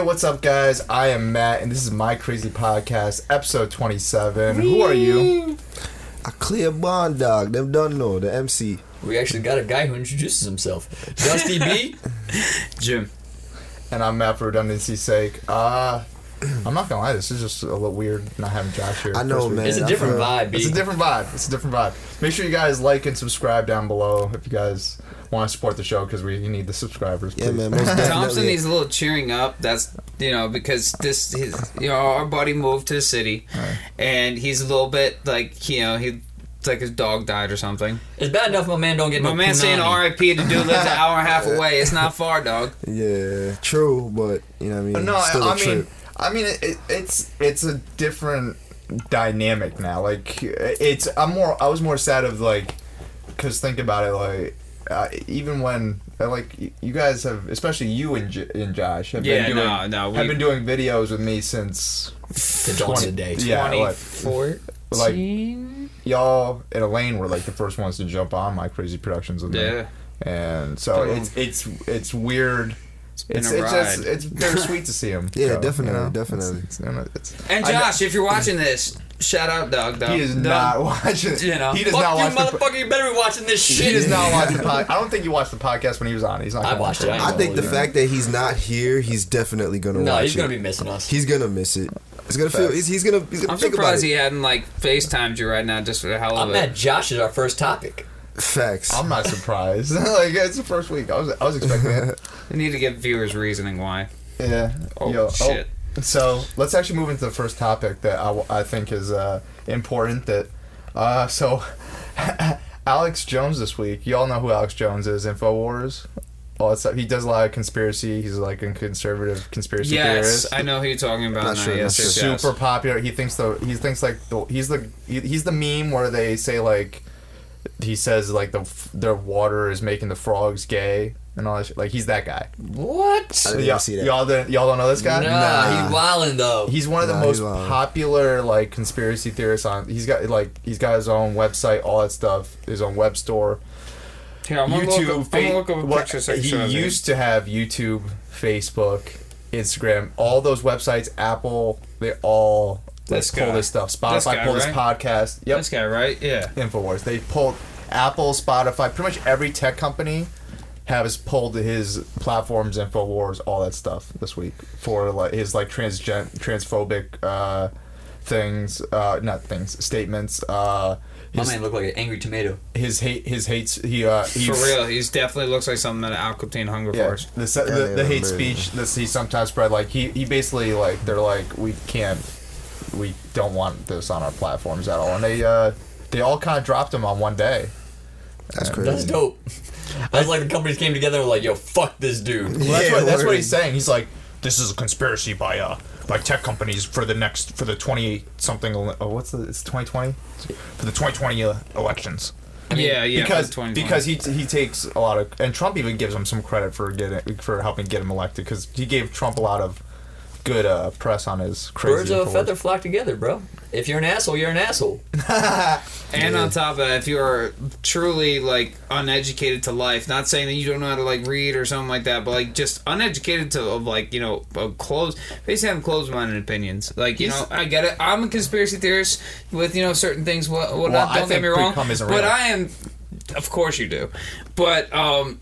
Hey, what's up, guys? I am Matt, and this is my crazy podcast, episode 27. Who are you? A Claybourne dog. Them don't know the MC. We actually got a guy who introduces himself. Dusty B. Jim. And I'm Matt for redundancy's sake. Uh, I'm not gonna lie, this is just a little weird not having Josh here. I know, First week. man. It's a I different feel- vibe, B. It's a different vibe. It's a different vibe. Make sure you guys like and subscribe down below if you guys want to support the show because we need the subscribers. Yeah, please. man. Most. Thompson needs a little cheering up. That's you know because this his you know our buddy moved to the city, Right. and he's a little bit like you know he. It's like his dog died or something. It's bad enough my man don't get My no man saying punani. R.I.P. The dude lives an hour and a half away. It's not far, dog. Yeah, true, but you know what I mean. No, Still I a mean. I mean, it, it, it's it's a different dynamic now. Like, it's I'm more I was more sad of like, cause think about it, like, uh, even when uh, like you guys have, especially you and, J- and Josh have Yeah, been doing no, no, have been doing videos with me since The dawn of the day. Yeah, like, 2014. y'all and Elaine were like the first ones to jump on my crazy productions with me. yeah. And so Boom. it's it's it's weird. It's been It's, a it's ride. just it's bittersweet to see him. Yeah, go, definitely, definitely. It's, it's, you know, it's- and I know- Josh, if you're watching this, shout out, dog. dog He is dog. not watching. You know. he does Fuck not you, watch the. motherfucker. You better be watching this shit. He shit. does not watch the podcast. I don't think he watched the podcast when he was on. He's not. I gonna watched watch it. I I think the gonna fact that he's not here, he's definitely gonna watch it. No, watch he's it. gonna be missing us. He's gonna miss it. He's gonna feel. He's, he's gonna. He's gonna I'm think about surprised it. he hadn't like FaceTimed you right now just for the hell of I'm it. mad. Josh is our first topic. Facts. I'm not surprised. like it's the first week. I was I was expecting it. We need to give viewers reasoning why. Yeah. Oh Yo, oh, shit. So let's actually move into the first topic that I, I think is uh, important. That uh, so Alex Jones this week. You all know who Alex Jones is. Infowars. All that stuff. He does a lot of conspiracy. He's like a conservative conspiracy Yes, theorist. I know who you're talking about. Not sure, yes, not yes, super popular. He thinks the he thinks like the he's the he, he's the meme where they say like he says like the their water is making the frogs gay and all that shit. Like he's that guy. What? I didn't y'all, see that. y'all don't y'all don't know this guy? Nah, Nah. he's wildin' though. He's one of the Nah, most popular like conspiracy theorists on. He's got like he's got his own website, all that stuff. His own web store. Here, I'm gonna YouTube. look up, I'm gonna look up a what- picture so I can he used to have YouTube, Facebook, Instagram, all those websites. Apple, they all like, This pull this stuff. This Spotify guy, pull this right? podcast. Yep, This guy, right? Yeah. Infowars. They pulled Apple, Spotify, pretty much every tech company has pulled his platforms, Infowars, all that stuff this week for like his like transgen transphobic uh, things, uh, not things, statements. Uh, My his, man looked like an angry tomato. his hate, his hates. He uh, For real, he's definitely looks like something that Al Captain Hunger Yeah, Force. the, se- Yeah, the, the hate speech that he sometimes spread. Like he, he basically like they're like we can't, we don't want this on our platforms at all, and they uh, they all kind of dropped him on one day. That's crazy. That's dope. That's like the companies came together and were like, yo, fuck this dude. Well, that's, Yeah, what, that's what word. he's saying. He's like, this is a conspiracy by uh by tech companies for the next for the twenty something. ele- Oh, what's the it's twenty twenty for the twenty twenty elections. yeah, yeah. because because he he takes a lot of and Trump even gives him some credit for getting for helping get him elected because he gave Trump a lot of good uh, press on his crazy. Birds of a feather flock together, bro. If you're an asshole, you're an asshole. And on top of that, if you are truly like uneducated to life, not saying that you don't know how to like read or something like that, but like just uneducated to of like you know of closed, basically having closed-minded opinions. Like you know, I get it. I'm a conspiracy theorist with you know certain things. What, what Well, not, don't get me wrong, but real. I am. Of course you do, but um.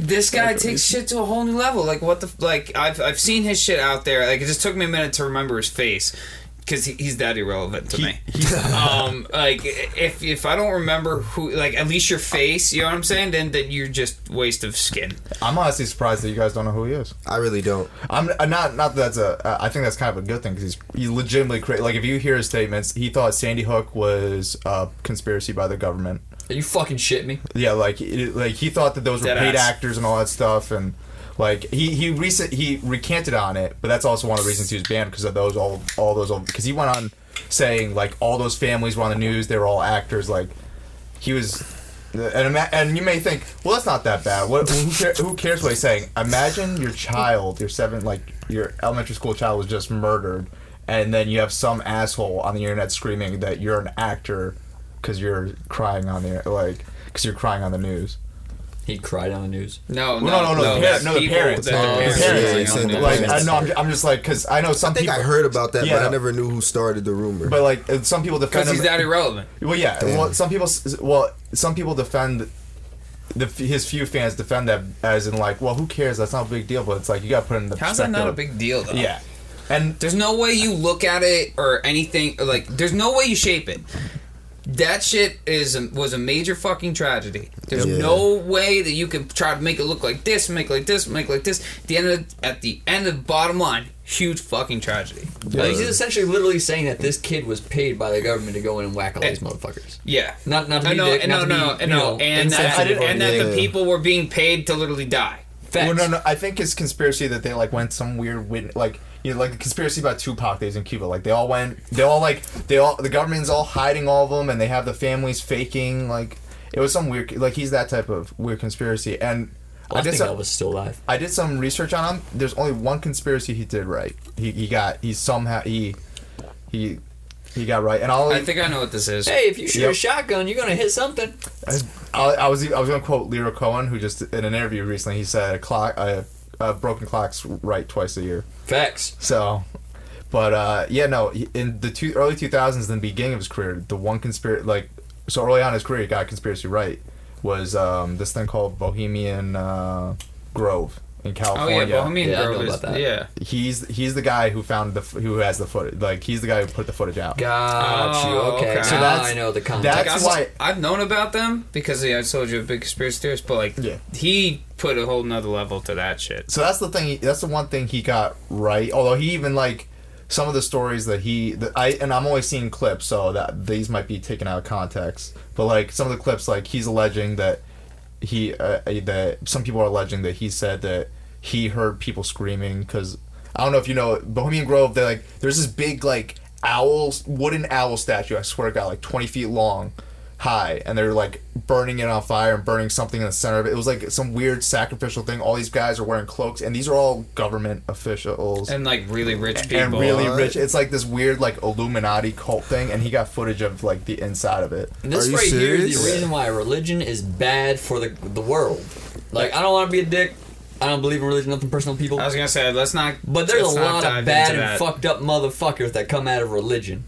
This guy takes shit to a whole new level. Like what the like I've I've seen his shit out there. Like it just took me a minute to remember his face because he, he's that irrelevant to He- me um like if if i don't remember who like at least your face you know what i'm saying then then you're just waste of skin I'm honestly surprised that you guys don't know who he is. I really don't. I'm uh, not not that that's a. Uh, I think that's kind of a good thing because he's he's legitimately crazy. Like if you hear his statements, he thought Sandy Hook was a conspiracy by the government. Are you fucking shit me? Yeah, like it, like he thought that those were Dead paid ass. actors and all that stuff, and like he he recent he recanted on it, but that's also one of the reasons he was banned because of those all all those old because he went on saying like all those families were on the news, they were all actors, like he was. And, ima- and you may think, well, that's not that bad. What? Who, care, who cares what he's saying? Imagine your child, your seven, like your elementary school child, was just murdered, and then you have some asshole on the internet screaming that you're an actor because you're crying on the like because you're crying on the news. He cried on the news. No, no, Well, no, no, no, the par- no, the parents. that the Oh, parents yeah, yeah, saying yeah, on yeah, the Like yeah. I know, I'm, I'm just like because I know some I think people. I heard about that, Yeah, but I never knew who started the rumor. But like some people defend because he's that irrelevant. Well, yeah. Well, some people. Well, some people defend. The, his few fans defend that as in like, well, who cares? That's not a big deal. But it's like you got to put in the. How's that not a big deal though? Yeah, and There's no way you look at it or anything or like. There's no way you shape it. That shit is a, was a major fucking tragedy. There's Yeah. no way that you can try to make it look like this, make it like this, make it like this. At the end of at the end of the bottom line, huge fucking tragedy. Like, he's essentially literally saying that this kid was paid by the government to go in and whack all these motherfuckers. Yeah. Not not to be no, dick, no, not no, to no, be, no, know, and that, and that Yeah. the people were being paid to literally die. Facts. well, no, no. I think it's conspiracy that they like went some weird wit like you know like the conspiracy about Tupac days in Cuba. Like they all went. They all like they all the government's all hiding all of them, and they have the families faking like. It was some weird, like he's that type of weird conspiracy, and Well, I, did think some- Elvis is still alive. I did some research on him. There's only one conspiracy he did right. He, he got he somehow he he he got right. And I'll I think I know what this is. Hey, if you shoot Yep. a shotgun, you're gonna hit something. I, I was I was gonna quote Lyor Cohen, who just in an interview recently he said a clock a, a broken clock's right twice a year. Facts. So, but uh, yeah, no, in the two, early 2000s, in the beginning of his career, the one conspiracy like so early on in his career, he got conspiracy right was um, this thing called Bohemian uh, Grove in Oh California. yeah, Bohemian Yeah, I Grove know is that. yeah. He's he's the guy who found the who has the footage. Like he's the guy who put the footage out. Got you. Oh, Okay. okay. So So now that's- I know the context. that's Like, I've, why- I've known about them because yeah, I told you a big conspiracy theorist, but like Yeah. he put a whole nother level to that shit. So that's the thing. That's the one thing he got right. Although he even like some of the stories that he that I and I'm only seeing clips, so that these might be taken out of context. But like some of the clips, like he's alleging that he uh, that some people are alleging that he said that he heard people screaming because I don't know if you know Bohemian Grove. They like there's this big like owl wooden owl statue. I swear to God, like 20 feet long. High and they're like burning it on fire and burning something in the center of it. It was like some weird sacrificial thing. All these guys are wearing cloaks, and these are all government officials And like really rich people. and really rich. It's like this weird like Illuminati cult thing, and he got footage of like the inside of it. And this Are you right here is serious? the reason why religion is bad for the the world. Like I don't want to be a dick. I don't believe in religion, nothing personal, people. I was gonna say let's not. But there's a lot of bad and that. fucked up motherfuckers that come out of religion.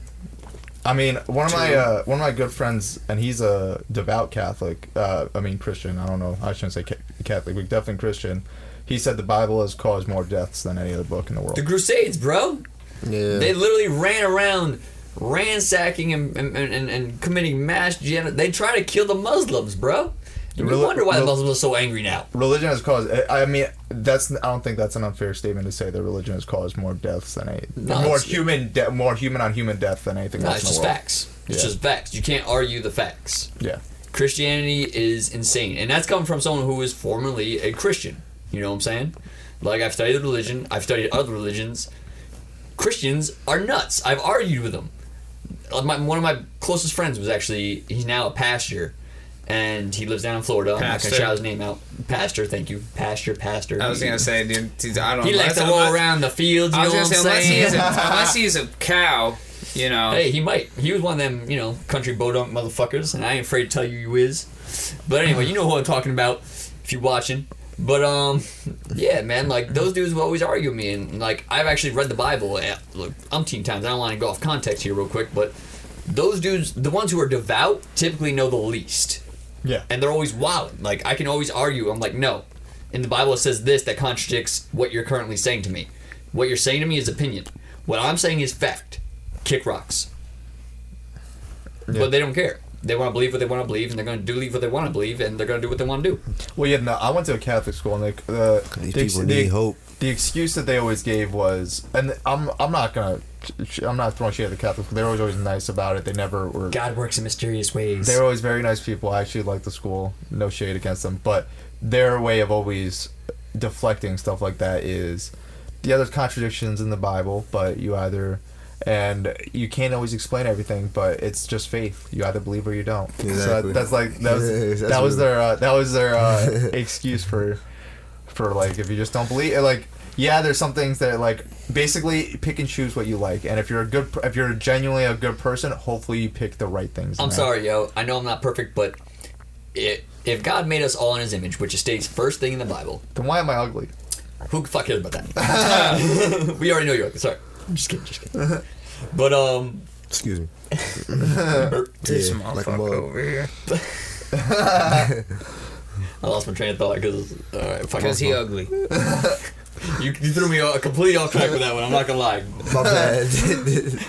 I mean, one of my uh, one of my good friends, and he's a devout Catholic. Uh, I mean Christian. I don't know. I shouldn't say ca- Catholic, but definitely Christian. He said the Bible has caused more deaths than any other book in the world. The Crusades, bro. yeah. They literally ran around ransacking and, and, and, and committing mass genocide. They try to kill the Muslims, bro. You Reli- wonder why the Muslims are so angry now. Religion has caused. I I mean, that's. I don't think that's an unfair statement to say that religion has caused more deaths than any No, more human, de- more human on human death than anything No, else it's just facts. It's Yeah. just facts. You can't argue the facts. Yeah. Christianity is insane. And that's coming from someone who is formerly a Christian. You know what I'm saying? Like, I've studied religion, I've studied other religions. Christians are nuts. I've argued with them. My, one of my closest friends was actually, he's now a pastor. And he lives down in Florida. I'm not to shout his name out. Pastor, thank you. Pastor, pastor. I was gonna say, dude, I don't. He likes to unless- around the fields, you I know was what gonna I'm say unless he saying? is a, unless he is a cow, you know. Hey, he might. He was one of them, you know, country bodunk motherfuckers, and I ain't afraid to tell you you is. But anyway, you know who I'm talking about if you're watching. But um, yeah, man, like those dudes will always argue with me, and like I've actually read the Bible uh, look, umpteen times. I don't want to go off context here real quick, but those dudes, the ones who are devout, typically know the least, Yeah. and they're always wild. Like I can always argue. I'm like, no, in the Bible it says this that contradicts what you're currently saying to me. What you're saying to me is opinion. What I'm saying is fact. Kick rocks. Yeah. But they don't care. They want to believe what they want to believe, and they're going to do believe what they want to believe, and they're going to do what they want to do. Well, yeah, no, I went to a Catholic school, and they, uh, These the, people the- need hope. The excuse that they always gave was, and I'm I'm not gonna, I'm not throwing shade at the Catholics, school. they're always always nice about it. They never were. God works in mysterious ways. They were always very nice people. I actually liked the school. No shade against them, but their way of always deflecting stuff like that is, yeah, there's contradictions in the Bible, but you either. And you can't always explain everything, but it's just faith. You either believe or you don't. So Exactly. that, that's like that was Yeah, that was their uh, that was their uh, excuse for for like if you just don't believe it, like yeah there's some things that like basically pick and choose what you like and if you're a good if you're genuinely a good person hopefully you pick the right things I'm sorry, yo. I know I'm not perfect, but it if God made us all in His image, which is states first thing in the Bible, Then why am I ugly? who the fuck cares about that? we already know you're ugly. Sorry, I'm just kidding, just kidding. But um, Excuse me. This Yeah, like motherfucker mug. over here. I lost my train of thought because all right, fuck Because it. he ugly. you, you threw me off, completely off track with that one. I'm not gonna lie. My bad.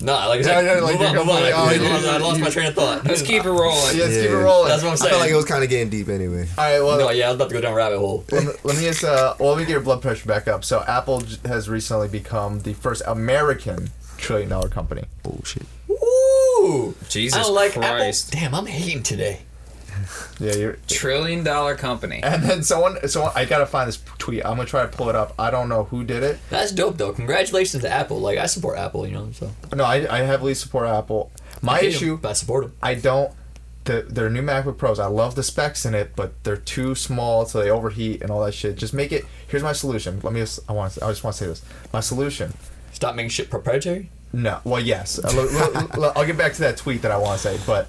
Nah, like I Yeah, said, yeah, like move on, move on. I, completely- oh, completely lost, I lost you- my train of thought. Let's keep it rolling. Yeah, let's keep it rolling. That's what I'm saying. I felt like it was kind of getting deep anyway. All right, well, no, yeah, I was about to go down a rabbit hole. let, me, let me just uh, well, let me get your blood pressure back up. So Apple j- has recently become the first American trillion dollar company. Oh shit. Ooh, Jesus I like Christ. Apple. Damn, I'm hating today. Yeah, you're. Trillion dollar company. And then someone, someone, I gotta find this tweet. I'm gonna try to pull it up. I don't know who did it. That's dope though. Congratulations to Apple. Like I support Apple, you know. So No, I, I heavily support Apple. My I issue, but I support them. I don't. The, their new MacBook Pros, I love the specs in it, but they're too small, so they overheat and all that shit. Just make it. Here's my solution. Let me. Just, I want. I just want to say this. My solution. Stop making shit proprietary. No. Well, yes. Uh, l- l- l- I'll get back to that tweet that I want to say, but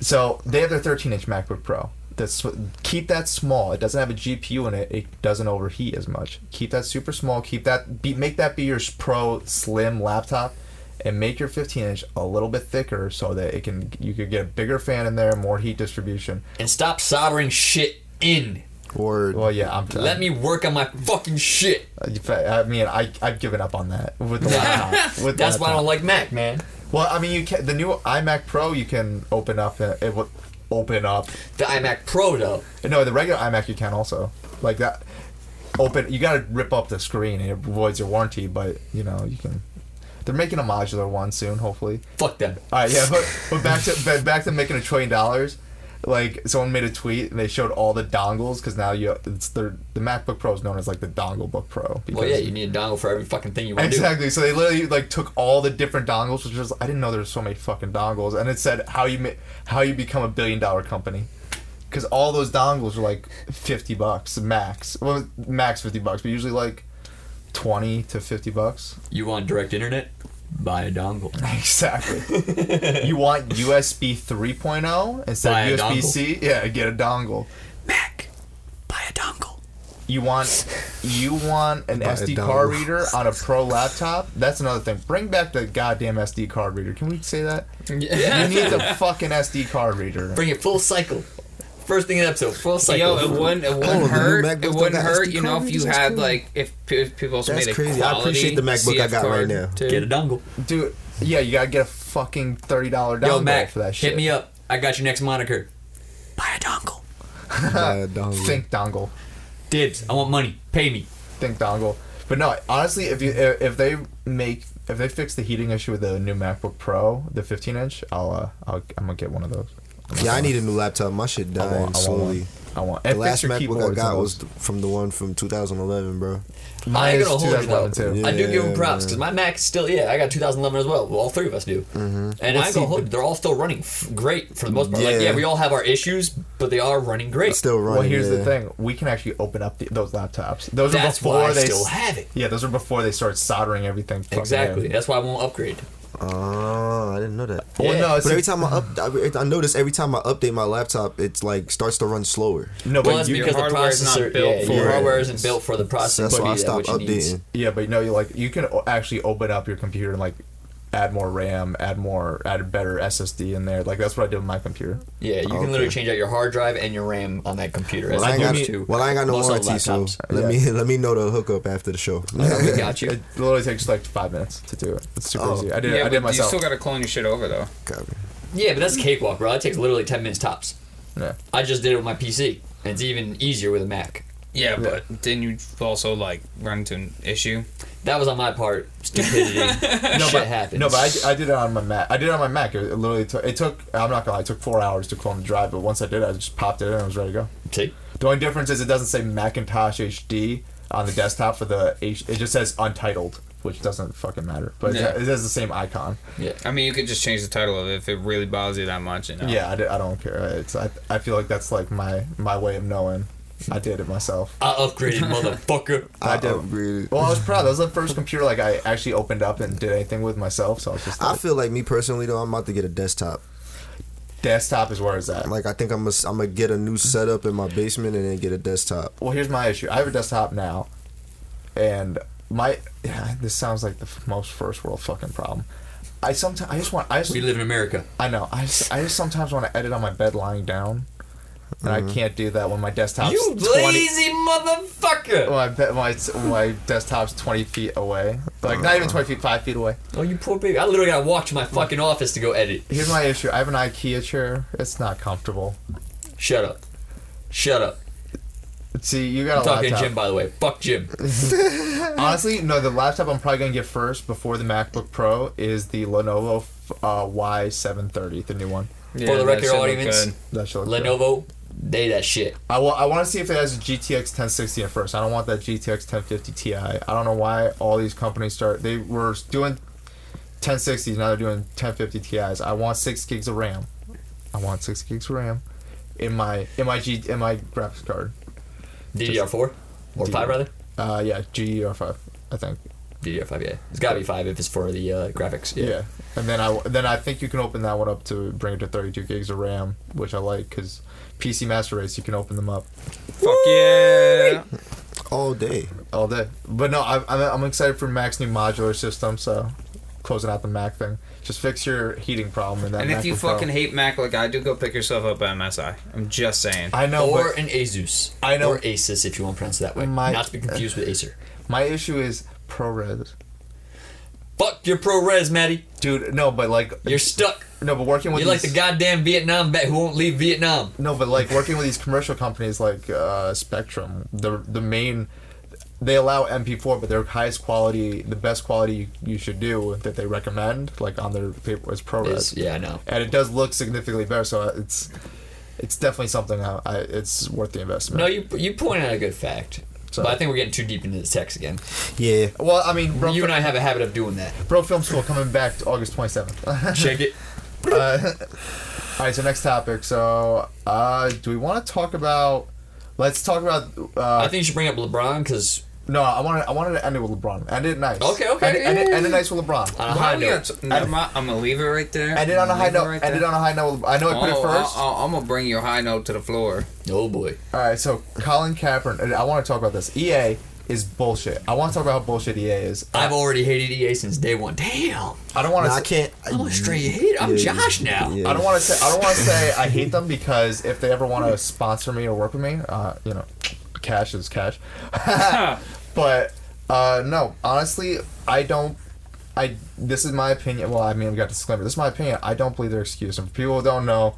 so they have their 13-inch MacBook Pro. That's keep that small. It doesn't have a GPU in it. It doesn't overheat as much. Keep that super small. Keep that. Be, make that be your Pro Slim laptop, and make your 15-inch a little bit thicker so that it can you could get a bigger fan in there, more heat distribution. And stop soldering shit in. Word. Well, yeah. I'm. Let me work on my fucking shit. I mean, I I've given up on that with the laptop. With the That's why I don't like Mac, man. Well, I mean, you can the new iMac Pro you can open up and it will open up. The iMac Pro though. No, the regular iMac you can also like that. Open. You gotta rip up the screen and it avoids your warranty, but you know you can. They're making a modular one soon, hopefully. Fuck them. All right, yeah, but, but back to back to making a trillion dollars. Like someone made a tweet and they showed all the dongles because now you it's the the MacBook Pro is known as like the dongle book Pro. Well, yeah, you need a dongle for every fucking thing you want to do. Exactly. So they literally like took all the different dongles, which was I didn't know there was so many fucking dongles, and it said how you how you become a billion dollar company, because all those dongles are like fifty bucks max. Well, max fifty bucks, but usually like twenty to fifty bucks. You want direct internet? Buy a dongle. Exactly. you want USB 3.0 instead Buy a of USB C? Yeah, get a dongle. Mac, buy a dongle. You want you want an Buy SD card reader on a pro laptop? That's another thing. Bring back the goddamn SD card reader. Can we say that? Yeah. You need the fucking SD card reader. Bring it full cycle. First thing in the episode, full cycle. Yo, it wouldn't, it Oh, wouldn't the hurt. MacBooks It wouldn't hurt, you know, if you had crazy. like if p- people also That's made a crazy. I appreciate the quality MacBook I CF got right now. too. Get a dongle. Dude, yeah, you gotta get a fucking thirty dollar dongle Yo, Mac, for that shit. hit me up. I got your next moniker. Buy a dongle. Buy a dongle. Think dongle. Dibs. I want money. Pay me. Think dongle. But no, honestly, if you if if they make if they fix the heating issue with the new MacBook Pro, the 15 inch, I'll uh, I'll I'm gonna get one of those. Yeah, I need a new laptop. My shit I dying want, I want slowly. one. I want. The last MacBook I got was from the one from 2011, bro. I Mine ain't is gonna hold you though. 2011 too. I do give them props because my Mac still, yeah, I got 2011 as well. well all three of us do. Mm-hmm. And Well, I go see, hold. They're all still running f- great for the most part. Like, Yeah. yeah, we all have our issues, but they are running great. It's still running. Well, here's yeah. the thing: we can actually open up the, those laptops. Those That's are before why I they still have it. Yeah, those are before they start soldering everything. Exactly. in. That's why I won't upgrade. Oh, I didn't know that. Oh, well, no, But every time I up, I, I notice every time I update my laptop, it's like starts to run slower. no, Well, but that's you, Your because the hardware is not processor, built yeah, for your it. hardware isn't built for the processor That's why I stopped which needs. updating. yeah, but no, you like you can actually open up your computer and like add more RAM, add more, add a better SSD in there. Like that's what I did with my computer. Yeah, you can Okay. literally change out your hard drive and your RAM on that computer. Well, as I ain't opposed got, to well, I ain't got no most other warranty, so laptops. let Yeah. me let me know the hookup after the show. we got you. It literally takes like five minutes to do it. It's super Oh. easy. I did. Yeah, I but did you myself. still gotta clone your shit over though. Got. Yeah, but that's cakewalk, bro. That takes literally 10 minutes tops. yeah. I just did it with my PC, and it's even easier with a Mac. Yeah, but then you also like run into an issue. That was on my part. Stupidity. No, Shit but, happens. No, but I, I did it on my Mac. I did it on my Mac. It literally took. It took. I'm not gonna lie. It took four hours to clone the drive, but once I did, it, I just popped it in and it was ready to go. See? The only difference is it doesn't say Macintosh HD on the desktop for the H. It just says Untitled, which doesn't fucking matter. But Yeah. it has the same icon. Yeah. I mean, you could just change the title of it if it really bothers you that much. You know? Yeah, I, I don't care. It's I, I feel like that's like my my way of knowing. I did it myself. I upgraded, motherfucker. I I did. upgraded. Well, I was proud. That was the first computer like I actually opened up and did anything with myself. So I was just I feel like me personally though, I'm about to get a desktop. desktop is where it's at. Like I think I'm gonna I'm gonna get a new setup in my basement and then get a desktop. Well, here's my issue. I have a desktop now, and my yeah, this sounds like the f- most first world fucking problem. I sometimes I just want I just We live in America. I know I just, I just sometimes want to edit on my bed lying down, and I can't do that when my desktop's You 20 lazy motherfucker! when my, be- my my desktop's twenty feet away, like not even twenty feet, five feet away. Oh, you poor baby. I literally gotta walk to my fucking office to go edit. Here's my issue. I have an IKEA chair. It's not comfortable. Shut up. Shut up. See, you I'm got a talking to laptop. Jim, by the way. Fuck Jim. Honestly, no. The laptop I'm probably gonna get first before the MacBook Pro is the Lenovo uh, Y730, the new one. For the that record shit look audience, good. That should look good. Lenovo, they that shit. I wa- I want to see if it has a GTX 1060 at first. I don't want that GTX 1050 Ti. I don't know why all these companies start. They were doing 1060s, now they're doing 1050 Ti's. I want six gigs of RAM. I want six gigs of RAM in my in my G in my graphics card. DDR4 or DDR. five rather. Uh, yeah, GDR5, I think. DDR5, yeah. It's gotta be five if it's for the uh, graphics. Yeah. Yeah. and then I then I think you can open that one up to bring it to 32 gigs of RAM, which I like because PC Master Race you can open them up Fuck yeah. All day. all day. But no, I'm I'm, I'm excited for Mac's new modular system. So closing out the Mac thing, just fix your heating problem in that. And if you MacBook Pro. fucking hate Mac like I do, go pick yourself up at MSI. I'm just saying. I know, or but an Asus. I know- Or Asus if you want to pronounce it that way. My- Not to be confused with Acer. my issue is ProRes, Fuck your ProRes, Matty. dude. No, but like You're stuck. no, but working with You're like the goddamn Vietnam vet who won't leave Vietnam. No, but like working with these commercial companies like uh, Spectrum, the the main they allow MP4, but their highest quality, the best quality you, you should do that they recommend, like on their paper, is ProRes, Is, yeah, I know. and it does look significantly better. So it's it's definitely something I, I it's worth the investment. No, you you point out a good fact. So- But I think we're getting too deep into this text again. Yeah. well, I mean, bro, you and I have a habit of doing that. bro, film school coming back to August twenty seventh. Check it. uh, all right, so next topic. So, uh, do we want to talk about? Let's talk about. Uh, I think you should bring up LeBron because No, I wanted I wanted to end it with LeBron. End it nice. Okay, okay, End it, end it, yeah, end it yeah. nice with LeBron. on a high note. have to- never mind, I'm gonna leave it right there. End it on a high note. right End it on a high note. I know I put it Oh, first. I, am gonna bring your high note to the floor. Oh boy. All right, so Colin Kaepernick. and I want to talk about this. EA is bullshit. I want to talk about how bullshit EA is. I've already hated EA since day one. Damn. I don't want Nah, to. I can't. I'm a straight hater. I'm Yeah, Josh now. yeah. I don't want to say. I don't want to say I hate them because if they ever want to sponsor me or work with me, uh, you know, cash is cash. but uh, no, honestly, I don't. I this is my opinion. Well, I mean, we got disclaimer. This is my opinion. I don't believe their excuse. And for people who don't know,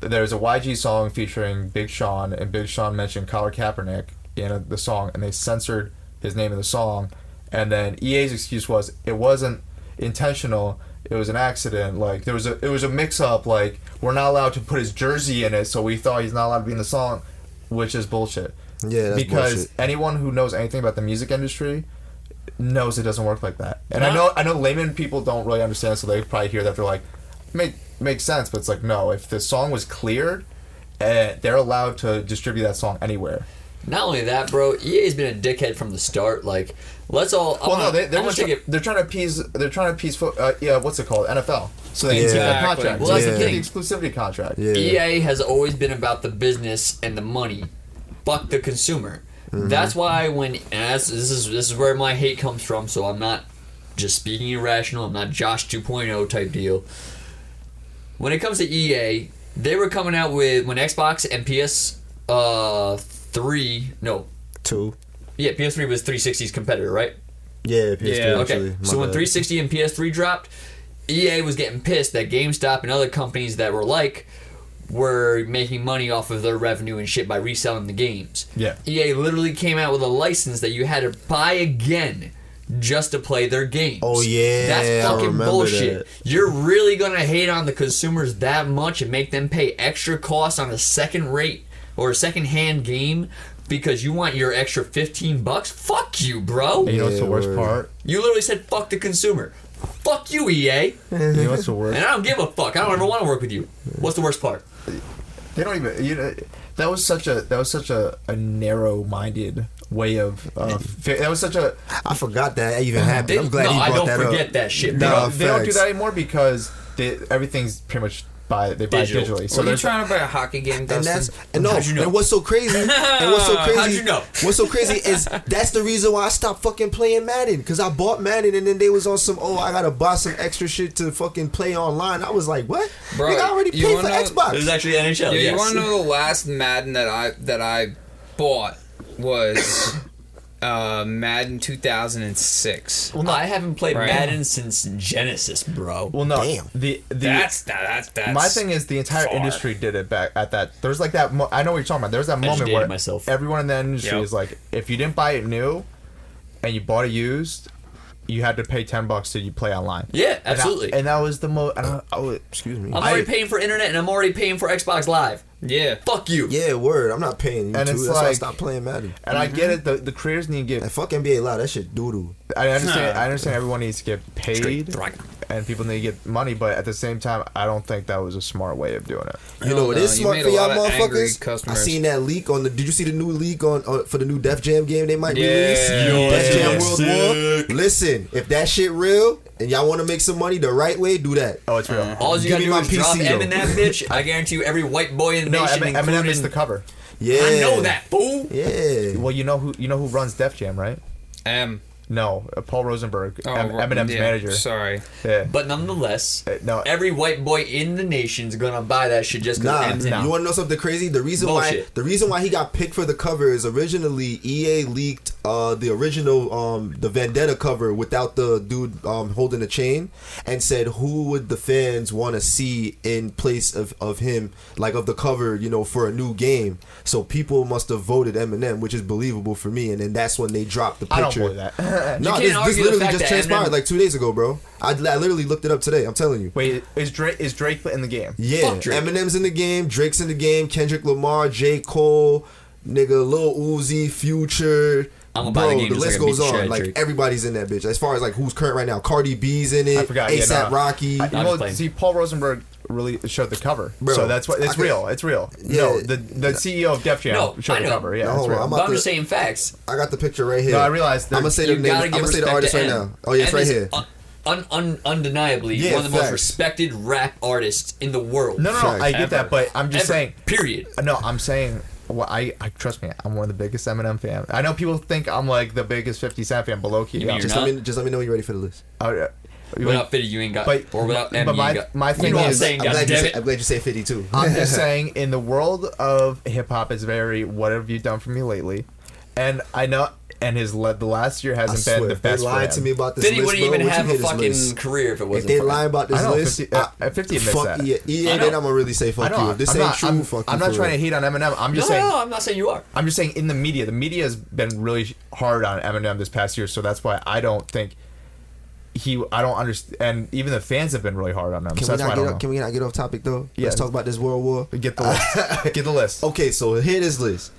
there's a YG song featuring Big Sean, and Big Sean mentioned Colin Kaepernick in the song, and they censored his name in the song. And then EA's excuse was it wasn't intentional. It was an accident. Like there was a it was a mix up. Like we're not allowed to put his jersey in it, so we thought he's not allowed to be in the song, which is bullshit. Yeah, that's because bullshit. anyone who knows anything about the music industry knows it doesn't work like that. And I know I know layman people don't really understand, so they probably hear that they're like, make makes sense, but it's like no. If the song was cleared, uh, they're allowed to distribute that song anywhere. Not only that, bro. EA's been a dickhead from the start. Like, let's all. I Well, wanna, no, they, they're I wanna just take try, it. they're trying to appease they're trying to appease fo- uh, yeah what's it called NFL so they can keep that contract. Well, that's they the thing. the exclusivity contract. Yeah. EA has always been about the business and the money. Fuck the consumer. That's why when and that's, this is this is where my hate comes from. So I'm not just speaking irrational. I'm not Josh 2.0 type deal. When it comes to EA, they were coming out with when Xbox and PS uh three no Two. yeah PS3 was 360's competitor right Yeah. PS3 Yeah. Okay, actually, my so when bad. 360 and PS3 dropped, EA was getting pissed that GameStop and other companies that were like were making money off of their revenue and shit by reselling the games. Yeah. EA literally came out with a license that you had to buy again just to play their games. Oh, yeah, that's fucking bullshit. that. You're really gonna hate on the consumers that much and make them pay extra costs on a second rate or a second hand game because you want your extra 15 bucks? Fuck you, bro. And you know what's the worst part? You literally said fuck the consumer. Fuck you, EA. You know what's the worst? And I don't give a fuck. I don't ever want to work with you. What's the worst part? They don't even. You know, that was such a that was such a, a narrow minded way of. Uh, fi- that was such a. I forgot that even happened. They- I'm glad no, you brought I don't that forget up. that shit, They, bro. Don't, they don't do that anymore because they, everything's pretty much buy they buy Digital. digitally. So So are you there's trying to buy a hockey game, And Dustin? that's and no, How'd you know? and what's so crazy? And what's so crazy? How'd you know? What's so crazy is that's the reason why I stopped fucking playing Madden because I bought Madden and then they was on some oh I gotta buy some extra shit to fucking play online. I was like, what? Bro, Nigga, I already you paid for wanna know- Xbox. It was actually NHL. Yeah, yes. you want to know the last Madden that I that I bought was uh, Madden 2006. well, no, I haven't played Right. Madden since Genesis, bro. well, no. Damn. The the That's that, that's that's my thing is the entire far. industry did it back at that. There's like that. Mo- I know what you're talking about. There's that just moment dated where myself. everyone in the industry Yep. is like, if you didn't buy it new, and you bought it used, you had to pay ten bucks to you play online. Yeah, And that- absolutely. And that, was the most. Oh, Excuse me. I'm I- already paying for internet and I'm already paying for Xbox Live. Yeah. Fuck you. Yeah, word. I'm not paying you And too. it's That's why I like- stopped playing Madden. and I get it. The the creators need to get. And fuck NBA Live. That shit doo doo. I understand. I understand. Everyone needs to get paid, and people need to get money. But at the same time, I don't think that was a smart way of doing it. You know what no, is you smart for y'all lot of angry motherfuckers? I seen that leak on the. Did you see the new leak on, on for the new Def Jam game they might Yeah. release? Yo, Def Jam that's World War. Listen, if that shit real and y'all want to make some money the right way, do that. Oh, it's real. All you Give gotta me do my is drop PC M though. in that bitch. I guarantee you, every white boy in the no, nation, Eminem, Eminem including is the cover. Yeah, I know that fool. Yeah. Well, you know who you know who runs Def Jam, right? M. No, uh, Paul Rosenberg, Oh, Em- ro- Eminem's yeah, manager. Sorry. Yeah. But nonetheless, Uh, no, every white boy in the nation's gonna buy that shit just Nah, because Eminem. nah. you want to know something crazy? The reason why Bullshit. the reason why he got picked for the cover is originally EA leaked uh, the original um, the Vendetta cover without the dude um, holding the chain and said who would the fans want to see in place of, of him like of the cover you know for a new game. So people must have voted Eminem, which is believable for me. And then that's when they dropped the I don't picture. that. No, can't this, this literally just transpired Eminem- like two days ago, bro. I, I literally looked it up today. I'm telling you. Wait, is Drake is Drake in the game? Yeah, Fuck Drake. Eminem's in the game, Drake's in the game, Kendrick Lamar, J. Cole, nigga, Lil Uzi, Future. I'ma buy Bro, the game the list so I can beat goes the shit out on. Like Drake. everybody's in that bitch. As far as like who's current right now, Cardi B's in it. I forgot. yeah, ASAP no. Rocky. I, I'm well, playing. see, Paul Rosenberg really showed the cover, Bro, so that's what it's could- real. It's real. Yeah. no, the the CEO of Def Jam No, showed I the cover. Yeah, No, hold on, I'm But I'm to- just saying facts. I got the picture right here. No, I realized I'm gonna say the name. I'm gonna say the artist right now. Oh yeah, it's right here. Un, un, un, undeniably Yeah, one of the most respected rap artists in the world. No, no, no. I get Ever. that, but I'm just Ever. saying. Period. No, I'm saying. Well, I, I trust me. I'm one of the biggest Eminem fan. I know people think I'm like the biggest 50 Cent fan, but low key, You mean I'm you're Just just. let me just let me know when you're ready for the list. Uh, Without 50, you ain't got. But- or without M, but you my- ain't got. my thing what I'm is- saying, I'm glad, you goddammit. say, I'm glad you say 52. I'm just saying, in the world of hip hop, is very what have you done for me lately? And I know, and his le- the last year hasn't swear, been the if they best. for lied him. to me about this Then he list, wouldn't bro, even would have a fucking list? career if it wasn't they lie about this I know, list, 50 uh, 50 admits fuck that. EA, EA then. I'm gonna really say fuck you. If this I'm ain't not, true, I'm, fuck I'm you. not for trying real. to hate on Eminem. I'm No, just saying. no, no, I'm not saying you are. I'm just saying in the media, the media has been really hard on Eminem this past year, so that's why I don't think he. I don't understand, and even the fans have been really hard on him. Can so we that's why not I get don't off, Can we not get off topic though? Yeah. Let's talk about this World War. know. Get the list. Get the list. Okay, so here is this list: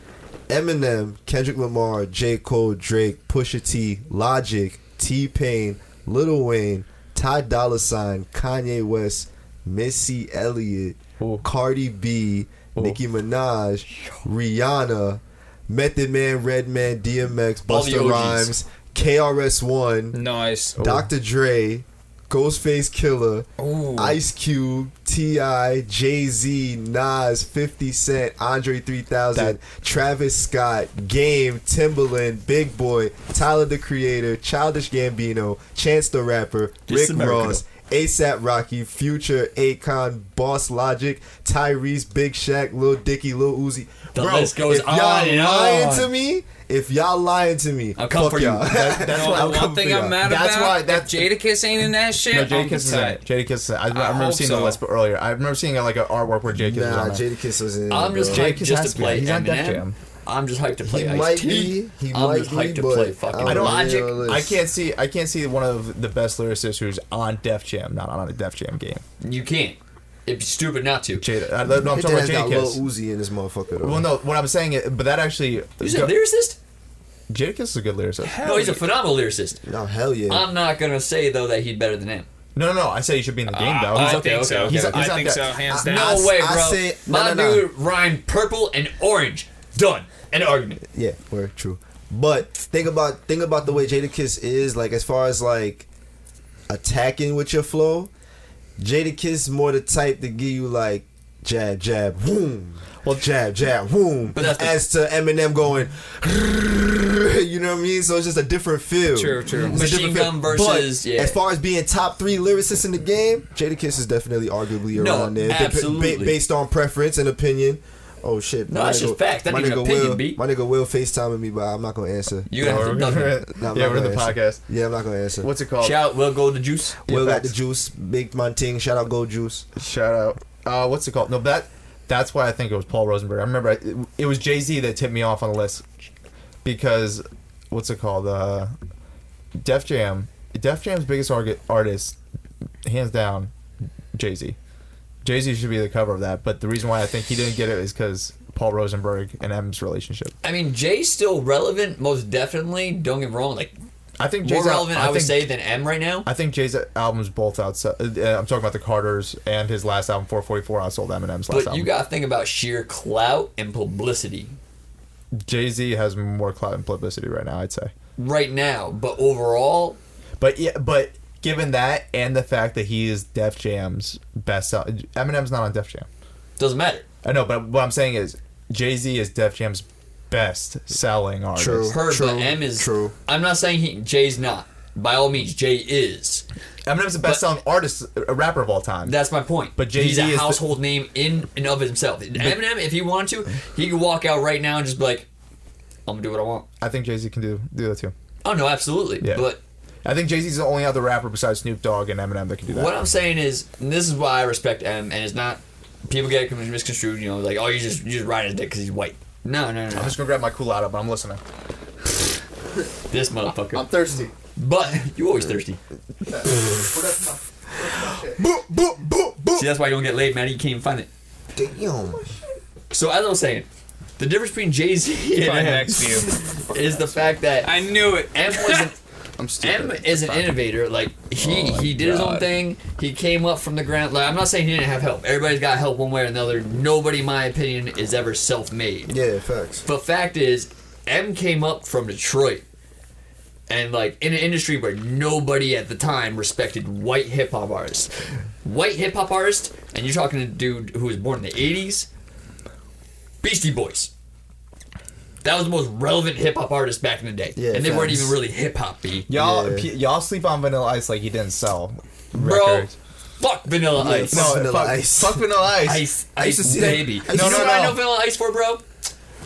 Eminem, Kendrick Lamar, J. Cole, Drake, Pusha T, Logic, T Pain, Lil Wayne, Ty Dolla Sign, Kanye West, Missy Elliott, Ooh. Cardi B, Ooh. Nicki Minaj, Rihanna, Method Man, Redman, DMX, Busta Rhymes, KRS One, Nice. Dr. Dre, Ghostface Killah, Ooh. Ice Cube, T.I., Jay Z, Nas, 50 Cent, Andre 3000, That- Travis Scott, Game, Timbaland, Big Boi, Tyler the Creator, Childish Gambino, Chance the Rapper, This Rick Ross, ASAP Rocky, Future, Akon, Boss Logic, Tyrese, Big Shaq, Lil Dicky, Lil Uzi. The Bro, list goes if y'all on and lying on. to me, if y'all lying to me, I'll come fuck for you. y'all. That- that's No, why. I'll one come thing for I'm y'all. mad That's about. why- if that's- Jadakiss ain't in that shit. No, I'm Jadakiss is in tight. it. Jadakiss. is. I, I, I remember hope seeing so. the list but earlier. I remember seeing like an artwork where Jadakiss Nah, was on it. Jadakiss was in. I'm just bro. hyped Jadakiss just has to to be. play He's on Def Eminem. Jam. I'm just hyped to play He Ice might T. be. He I'm might just be, hyped to but play fucking I don't Logic. know. I can't see. I can't see one of the best lyricists who's on Def Jam, not on a Def Jam game. You can't. It'd be stupid not to. Jada. I, no, I'm Hit talking that about got Lil Jadakiss. Uzi in this motherfucker. Though. Well, no, what I'm saying, is, but that actually. You said lyricist? Jadakiss is a good lyricist. No, he's a phenomenal lyricist. No, hell yeah. I'm not gonna say though that he's better than him. No, no, no. I say he should be in the game though. Uh, He's I up think there. so. He's, I he's up think there. so. Hands down. No I- way, I bro. say- no, My no, no. dude rhymed purple and orange. Done. An argument. yeah, we're true. But think about think about the way Jadakiss is like as far as like attacking with your flow. Jada Kiss more the type to give you like jab, jab, boom. Well, jab, jab, boom. But that's the- as to Eminem going, you know what I mean? So it's just a different feel. True, true. It's Machine Gun feel. versus- But yeah. as far as being top three lyricists in the game, Jada Kiss is definitely arguably No, around there. Ba- ba- absolutely. based on preference and opinion. Oh shit! No, my that's nigga- just fact. That my nigga opinion, Will, B. my nigga Will FaceTiming me, but I'm not gonna answer. You gonna have to dub him. No, I'm yeah, we're in the answer. podcast. Yeah, I'm not gonna answer. What's it called? Shout, out, Will go to Juice. Will Yeah, got the juice, big man ting. Shout out Gold Juice. Shout out. Uh, what's it called? No, that that's why I think it was Paul Rosenberg. I remember it, it was Jay Z that tipped me off on the list because what's it called? Uh, Def Jam. Def Jam's biggest artist, hands down, Jay Z. Jay Z should be the cover of that. But the reason why I think he didn't get it is because Paul Rosenberg and M's relationship. I mean, Jay's still relevant, most definitely. Don't get me wrong. Like I think more Jay's al- relevant, I, would think- say, than M right now. I think Jay's albums both outside. Uh, I'm talking about the Carters and his last album, 444, outsold Eminem's last But album. But you got to think about sheer clout and publicity Jay Z has more clout and publicity right now, I'd say. right now. But overall, But yeah, but given that and the fact that he is Def Jam's best Eminem's not on Def Jam. doesn't matter. I know, but what I'm saying is Jay Z is Def Jam's best selling artist. True. Heard, True, but M is. true. I'm not saying he Jay's not. By all means, Jay is. Eminem's the best selling artist, a rapper of all time. That's my point. But he's Jay-Z a is the- household name in and of himself. Eminem, if he wanted to, he could walk out right now and just be like, "I'm gonna do what I want." I think Jay Z can do do that too. Oh no, absolutely. Yeah. But I think Jay Z's the only other rapper besides Snoop Dogg and Eminem that can do that. what I'm saying is, and this is why I respect M, and it's not people get misconstrued. You know, like, oh, you just you just ride his dick because he's white. No, no, no, I'm no. just gonna grab my cool out, but I'm listening. This motherfucker. I'm thirsty. But you always thirsty. Boop, boop, boop, boop. See, that's why you don't get laid, man. You can't even find it. Damn. So as I was saying, the difference between Jay Z Fine, and M next to you. is the fact that I knew it. M was an I'm M stupid. is an innovator. Like he oh he did his own thing. He came up from the ground. Like I'm not saying he didn't have help. Everybody's got help one way or another. Nobody, in my opinion, is ever self-made. Yeah, facts. But fact is, M came up from Detroit, and like in an industry where nobody at the time respected white hip hop artists. White hip hop artist, and you're talking to a dude who was born in the '80s. Beastie Boys. That was the most relevant hip hop artist back in the day, Yeah, and they weren't even really hip hop. B. Y'all, Yeah. p- y'all sleep on Vanilla Ice like he didn't sell Bro, fuck Vanilla Yeah, Ice. fuck No, Vanilla fuck, Ice. fuck Vanilla Ice. Ice, I used Ice, to see that- baby. I You used know to what see I know Vanilla Ice for, bro?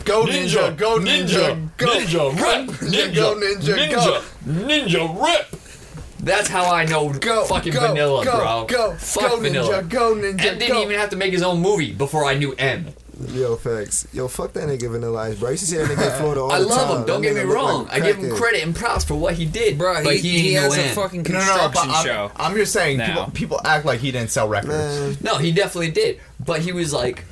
Go ninja, go ninja, go ninja, rip, ninja, go ninja, go. ninja, rip. That's how I know Go, fucking go, vanilla, go, bro. go, Fuck go, vanilla. ninja, go, ninja, M didn't go. even have to make his own movie before I knew M. Yo, facts. Yo, fuck that nigga Vanilla Ice, bro. I used to see that nigga in Florida all I the love time. him. Don't That get me wrong. like I give him credit and props for what he did, Bro, but he, he, he, ain't has no a M. fucking No, no, no. But construction I'm. I'm just saying, people, people act like he didn't sell records. Man, No, he definitely did. But he was like,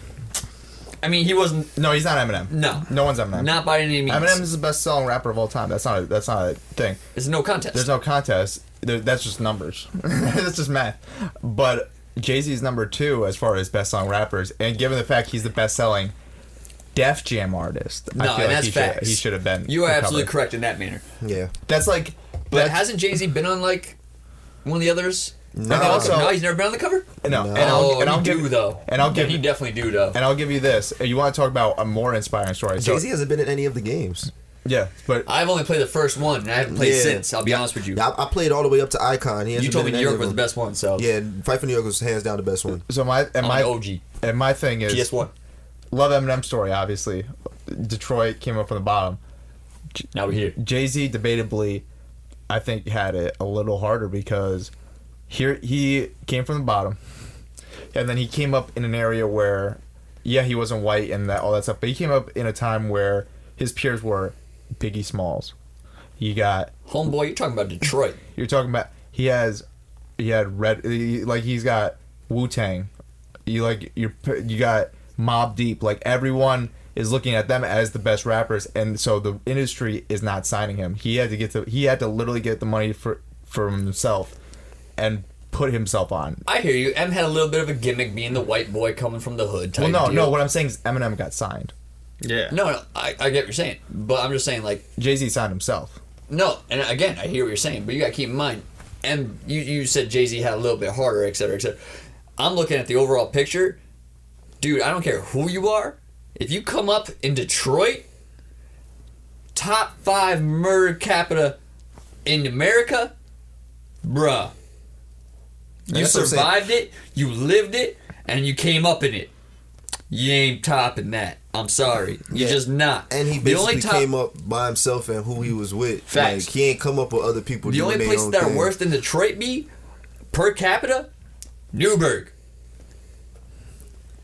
I mean, he wasn't. No, he's not Eminem. No, No one's Eminem. not by any means. Eminem is the best selling rapper of all time. That's not a, that's not a thing. It's no contest. There's no contest. There, that's just numbers. that's just math. But Jay Z is number two as far as best song rappers, and given the fact he's the best selling Def Jam artist, no, I feel and like that's he should, facts. he should have been. You are the absolutely correct in that manner. yeah. That's like, But that's- hasn't Jay Z been on like one of the others? No. And also- no, he's never been on the cover. no, No. and I'll, oh, and I'll he give do though. and I'll Yeah, give he definitely do though. and I'll give you this. You want to talk about a more inspiring story? So, Jay Z hasn't been in any of the games. Yeah, but I've only played the first one, and I haven't played Yeah. since. I'll be honest with you. I, I played all the way up to Icon. He hasn't you told me been New in York any was the them. best one, so Yeah, Fight for New York was hands down the best one. so my and I'm my an OG. and my thing is PS1. love Eminem story. Obviously, Detroit came up from the bottom. Now we're here. Jay Z debatably, I think, had it a little harder because here he came from the bottom, and then he came up in an area where, yeah, he wasn't white and that all that stuff, but he came up in a time where his peers were Biggie Smalls. You got Homeboy, you're talking about Detroit. you're talking about he has he had red he- like he's got Wu Tang. You like you you got Mobb Deep. Like everyone is looking at them as the best rappers, and so the industry is not signing him. He had to get the he had to literally get the money for for himself and put himself on. I hear you. M had a little bit of a gimmick being the white boy coming from the hood type Well, no, no. What I'm saying is Eminem got signed. Yeah. No, no, I, I get what you're saying. But I'm just saying, like, Jay Z signed himself. no. And again, I hear what you're saying. But you got to keep in mind, and you you said Jay Z had a little bit harder, et cetera, et cetera. I'm looking at the overall picture, dude. I don't care who you are. If you come up in Detroit, top five murder capita in America, bruh. You That's what I'm saying. survived it, you lived it, and you came up in it. You ain't topping that. I'm sorry. You're Yeah. just not. And he The basically only top- came up by himself and who he was with. Facts. Like he ain't come up with other people. The doing only their places own that are worse than Detroit be per capita, Newburgh,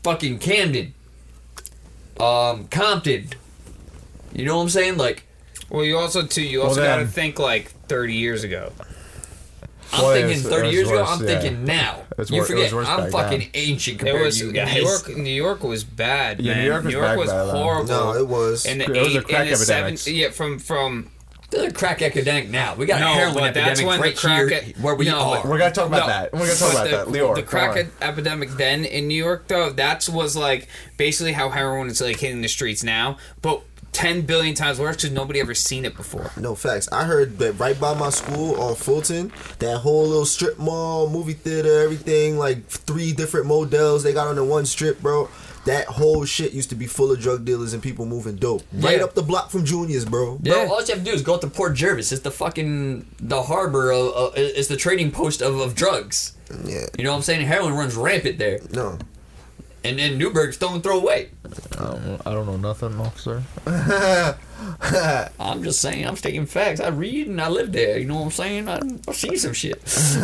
fucking Camden, um, Compton. You know what I'm saying? Like Well, you also too. You Well, also got to think like 30 years ago. I'm Well, thinking 30 it was years ago. I'm yeah. tking now. It you wor- forget, worse I'm fucking then. ancient It compared was to you New. York. New York was bad, Yeah, man. New York was bad was horrible. No, it was. In the It was a crack in epidemic. seven, yeah, from from There's a crack epidemic now. We got a heroin but that's epidemic when right the crack here e- where we no, are. We're gonna talk about No, that. We're gonna talk about the, that. Lior, the crack e- epidemic then in New York, though, that was like basically how heroin is like hitting the streets now, but ten billion times worse because nobody ever seen it before. No facts. I heard that right by my school on Fulton, that whole little strip mall, movie theater, everything, like three different models they got on the one strip, bro. That whole shit used to be full of drug dealers and people moving dope. Right Yeah. up the block from Junior's, bro. Bro, Yeah. all you have to do is go up to Port Jervis. It's the fucking the harbor of, uh, it's the trading post of, of drugs. Yeah. You know what I'm saying? Heroin runs rampant there, No. And then Newburgh's don't throw away. I don't know nothing, officer. I'm just saying, I'm stating facts. I read and I live there. You know what I'm saying? I, I've seen some shit.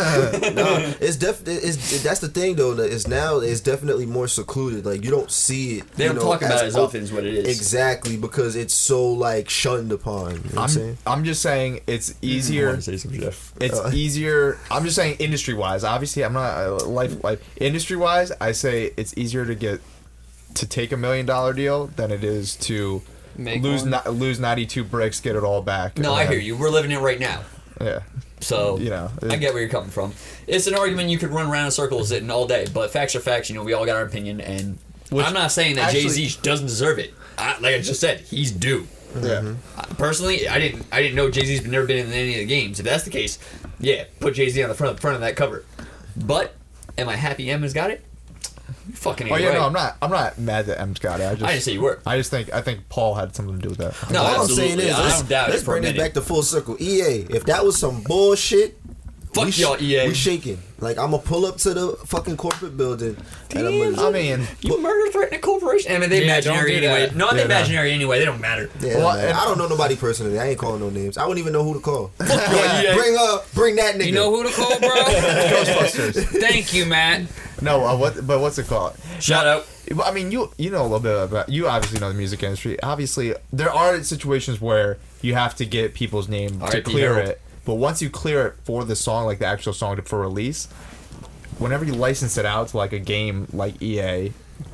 no, it's definitely It's that's the thing though. That it's now it's definitely more secluded. Like you don't see it. They don't know, talk about it as often as what it is. Exactly because it's so like shunned upon. You know what I'm I'm. I'm just saying it's easier. say some shit. It's Uh, easier. I'm just saying industry wise. Obviously, I'm not uh, life like industry wise. I say it's easier to get to take a million dollar deal than it is to Make lose one. not, lose 92 bricks, get it all back. No, I hear you. We're living it right now. Yeah, So You know, I get where you're coming from. It's an argument you could run around in circles it all day, but facts are facts. You know, we all got our opinion, and Which I'm not saying that Jay Z doesn't deserve it. I, like I just said, he's due. yeah. Mm-hmm. I- Personally, I didn't. I didn't know Jay Z's never been in any of the games. If that's the case, yeah, put Jay Z on the front front of that cover. But am I happy Emma's got it? You fucking Oh yeah, right. no, I'm not. I'm not mad that M's got it. I just, I didn't say you were. I just think I think Paul had something to do with that. No, All I'm absolutely. saying is, I let's, don't doubt let's it for a bring this minute. back to full circle. EA, if that was some bullshit, Fuck we sh- y'all, EA. We shaking. Like I'm gonna pull up to the fucking corporate building. and I'm Damn, gonna, I mean, You murder threatening a corporation. I mean, they Yeah, imaginary do anyway. No, they Yeah, no. imaginary anyway. They don't matter. yeah, Well, I don't know nobody personally. I ain't calling no names. I wouldn't even know who to call. y'all, bring uh, bring that nigga. You know who to call, bro? Ghostbusters. Thank you, Matt. No, uh, what? But what's it called? Shout out. I mean, you you know a little bit about you obviously know the music industry. Obviously, there are situations where you have to get people's name to R.I.P. clear Harold. it. But once you clear it for the song, like the actual song for release, whenever you license it out to like a game like EA,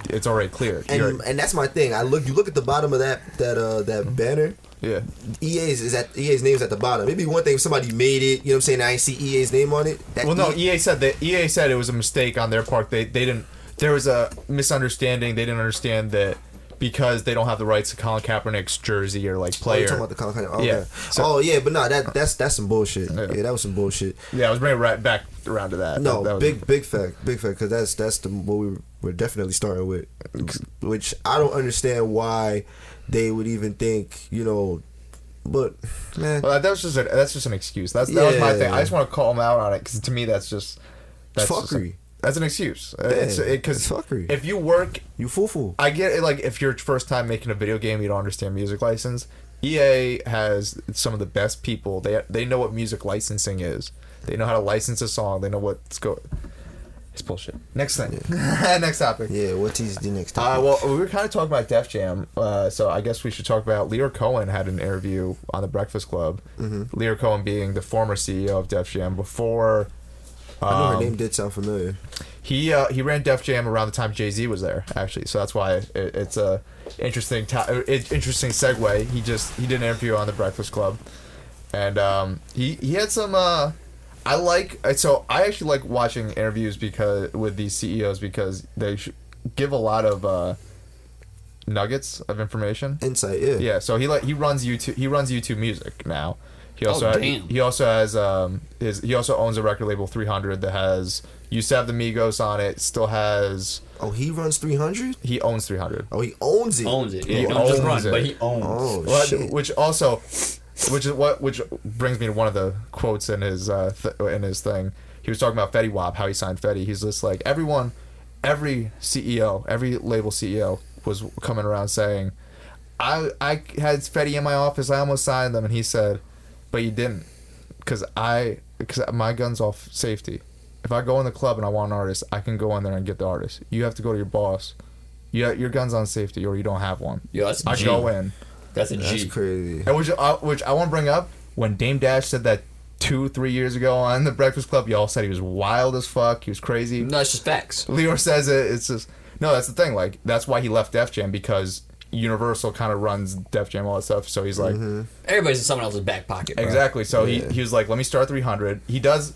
it's already cleared. And and that's my thing. I look. You look at the bottom of that that uh that banner. Yeah, EA's is at EA's name's at the bottom. Maybe one thing if somebody made it. You know what I'm saying? I ain't see EA's name on it. That Well, no, E- EA said that EA said it was a mistake on their part. They they didn't. There was a misunderstanding. They didn't understand that because they don't have the rights to Colin Kaepernick's jersey or like Oh, player. you're talking about the Colin Kaepernick. Yeah. So- oh yeah, but no, that that's that's some bullshit. Yeah. Yeah, that was some bullshit. yeah, I was bringing right back around to that. No, That- that was- big big fact, big fact, because that's that's the what we we're definitely starting with, which I don't understand why they would even think, you know, but man, Well, that was just a, that's just an excuse. That's that was my Yeah. thing. I just want to call them out on it because to me that's just that's just fuckery. that's an excuse. Uh, It's because fuckery. if you work, you fool fool. I get it. Like if you're first time making a video game, you don't understand music license. EA has some of the best people. They they know what music licensing is. They know how to license a song. They know what's go. It's bullshit. Next thing. Next topic. Yeah, what is the next? Uh, topic? well, we were kind of talking about Def Jam, uh, so I guess we should talk about Lyor Cohen had an interview on the Breakfast Club. Mm-hmm. Lyor Cohen being the former CEO of Def Jam before. I know her um, name did sound familiar. He uh, he ran Def Jam around the time Jay Z was there, actually. So that's why it, it's a interesting to- it, interesting segue. He just he did an interview on the Breakfast Club, and um, he he had some. Uh, I like so I actually like watching interviews because with these CEOs because they sh- give a lot of uh, nuggets of information. Insight, yeah. Yeah, so he like he runs YouTube he runs YouTube Music now, He also Oh, ha- damn. he also has um his he also owns a record label 300 that has used to have the Migos on it. Still has Oh, he runs 300. he owns 300. Oh, he owns it. owns it. He He don't just owns run, it. but he owns. Oh Well, shit. which also, which is what which brings me to one of the quotes in his uh th- in his thing. He was talking about Fetty Wap, how he signed Fetty. He's just like everyone, every CEO, every label CEO was coming around saying, "I I had Fetty in my office. I almost signed them," and he said, "But you didn't, because I because my gun's off safety. If I go in the club and I want an artist, I can go in there and get the artist. You have to go to your boss." Yeah, your gun's on safety, or you don't have one. Yeah, that's I G. go in. That's a That's G. crazy. And which I, which I want to bring up when Dame Dash said that two three years ago on the Breakfast Club, y'all said he was wild as fuck. He was crazy. No, it's just facts. Lyor says it. It's just no. That's the thing. Like that's why he left Def Jam because Universal kind of runs Def Jam all that stuff. So he's like mm-hmm. Everybody's in someone else's back pocket. Bro. exactly. So Yeah. he he was like, let me start 300. He does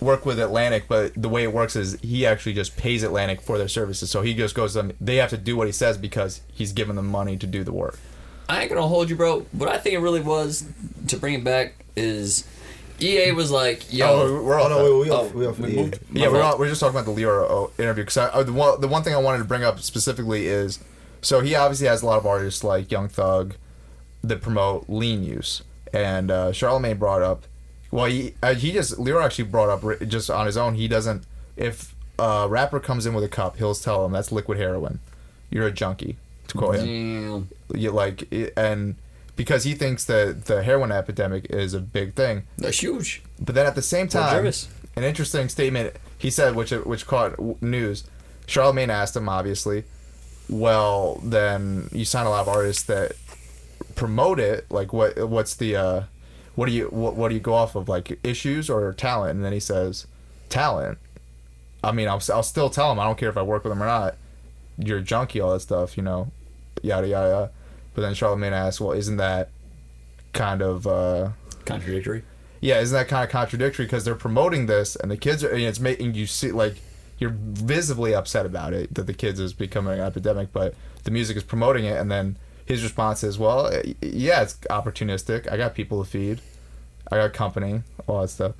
work with Atlantic, but the way it works is he actually just pays Atlantic for their services. So he just goes to them. They have to do what he says because he's giving them money to do the work. I ain't gonna hold you, bro. What I think it really was to bring it back is EA was like, yo, Oh, we're all no, wait, we off, Oh, we off. we yeah. moved. Yeah, we're, all, we're just talking about the Lyor interview because uh, the one the one thing I wanted to bring up specifically is so he obviously has a lot of artists like Young Thug that promote lean use, and uh, Charlemagne brought up. Well, he uh, he just Lyor actually brought up just on his own. He doesn't if a rapper comes in with a cup, he'll tell him that's liquid heroin. You're a junkie. To quote him, Damn. you like and because he thinks that the heroin epidemic is a big thing. That's huge. But then at the same time, an interesting statement he said, which which caught news. Charlemagne asked him, obviously, well, then you sign a lot of artists that promote it. Like, what what's the uh, what do you what, what do you go off of? Like issues or talent? And then he says, talent. I mean, I'll, I'll still tell him I don't care if I work with him or not. You're a junkie, all that stuff, you know, yada yada. But then Charlemagne asks, well, isn't that kind of uh, Contradictory. yeah, isn't that kind of contradictory because they're promoting this and the kids are, and it's making you see like you're visibly upset about it that the kids is becoming an epidemic, but the music is promoting it, and then his response is, well, yeah, it's opportunistic. I got people to feed, I got company, all that stuff.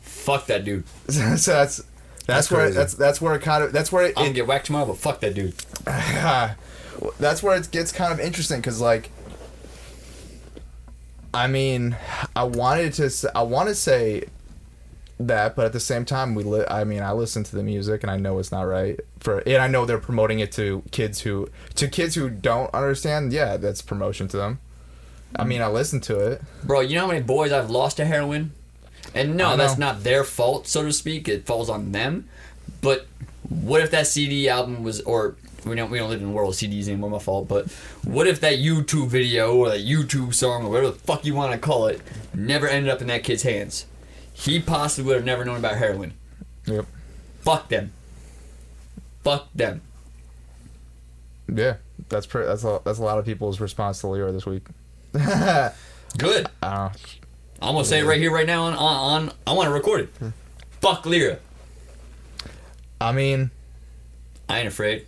Fuck that dude. so that's that's, That's where crazy. that's that's where it kind of that's where it, I'm gonna get whacked tomorrow, but fuck that dude. that's where it gets kind of interesting because like i mean i wanted to I want to say that but at the same time we li- i mean i listen to the music and i know it's not right for and i know they're promoting it to kids who to kids who don't understand yeah that's promotion to them i mm. mean i listen to it Bro, you know how many boys I've lost to heroin? And no, that's not their fault, so to speak. It falls on them. But what if that CD album was, or we don't we don't live in world of CDs anymore, my fault. But what if that YouTube video or that YouTube song or whatever the fuck you want to call it never ended up in that kid's hands? He possibly would have never known about heroin. yep Fuck them. Fuck them. yeah that's pretty that's a, that's a lot of people's response to Lyor this week i Good. don't know I'm gonna say it right here, right now on on. on I want to record it. Hmm. Fuck Lyor. i mean I ain't afraid.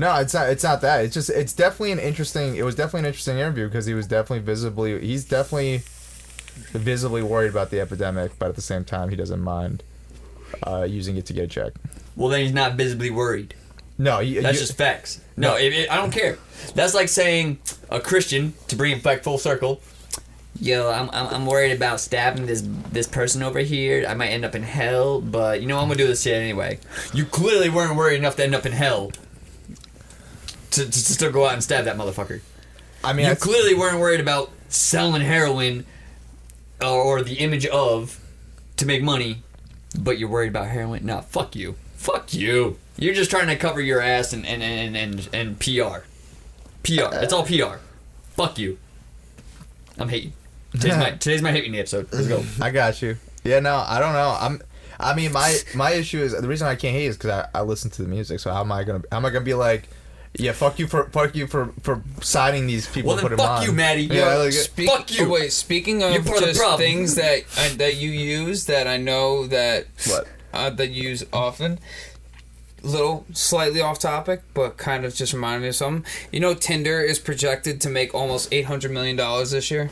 No, it's not. It's not that. It's just. It's definitely an interesting. It was definitely an interesting interview because he was definitely visibly. He's definitely visibly worried about the epidemic, but at the same time, he doesn't mind uh, using it to get a check. Well, then he's not visibly worried. No, you, That's you- just facts. No, No. It, it- I don't care. That's like saying a Christian to bring it back full circle. Yo, I'm, I'm, I'm worried about stabbing this this person over here. I might end up in hell, but you know I'm gonna do this shit anyway. You clearly weren't worried enough to end up in hell. To, to, to still go out and stab that motherfucker. I mean, You that's- clearly weren't worried about selling heroin or, or the image of to make money, but you're worried about heroin. Nah, fuck you. Fuck you. You're just trying to cover your ass and and, and, and, and PR. PR. Uh, it's all PR. Fuck you. I'm hating. Today's my today's my hating episode. Let's go. I got you. Yeah, no, I don't know. I'm. I mean, my my issue is the reason I can't hate is because I, I listen to the music. So how am I gonna how am I gonna be like, yeah, fuck you for fuck you for for signing these people. Well, and then put 'em fuck on. you, Maddie. Yeah, Yo, like, Speak, Fuck you. oh, wait, speaking of You're of the things that uh, that you use that I know that What? uh, that you use often. Little slightly off topic, but kind of just reminded me of something. You know, Tinder is projected to make almost eight hundred million dollars this year.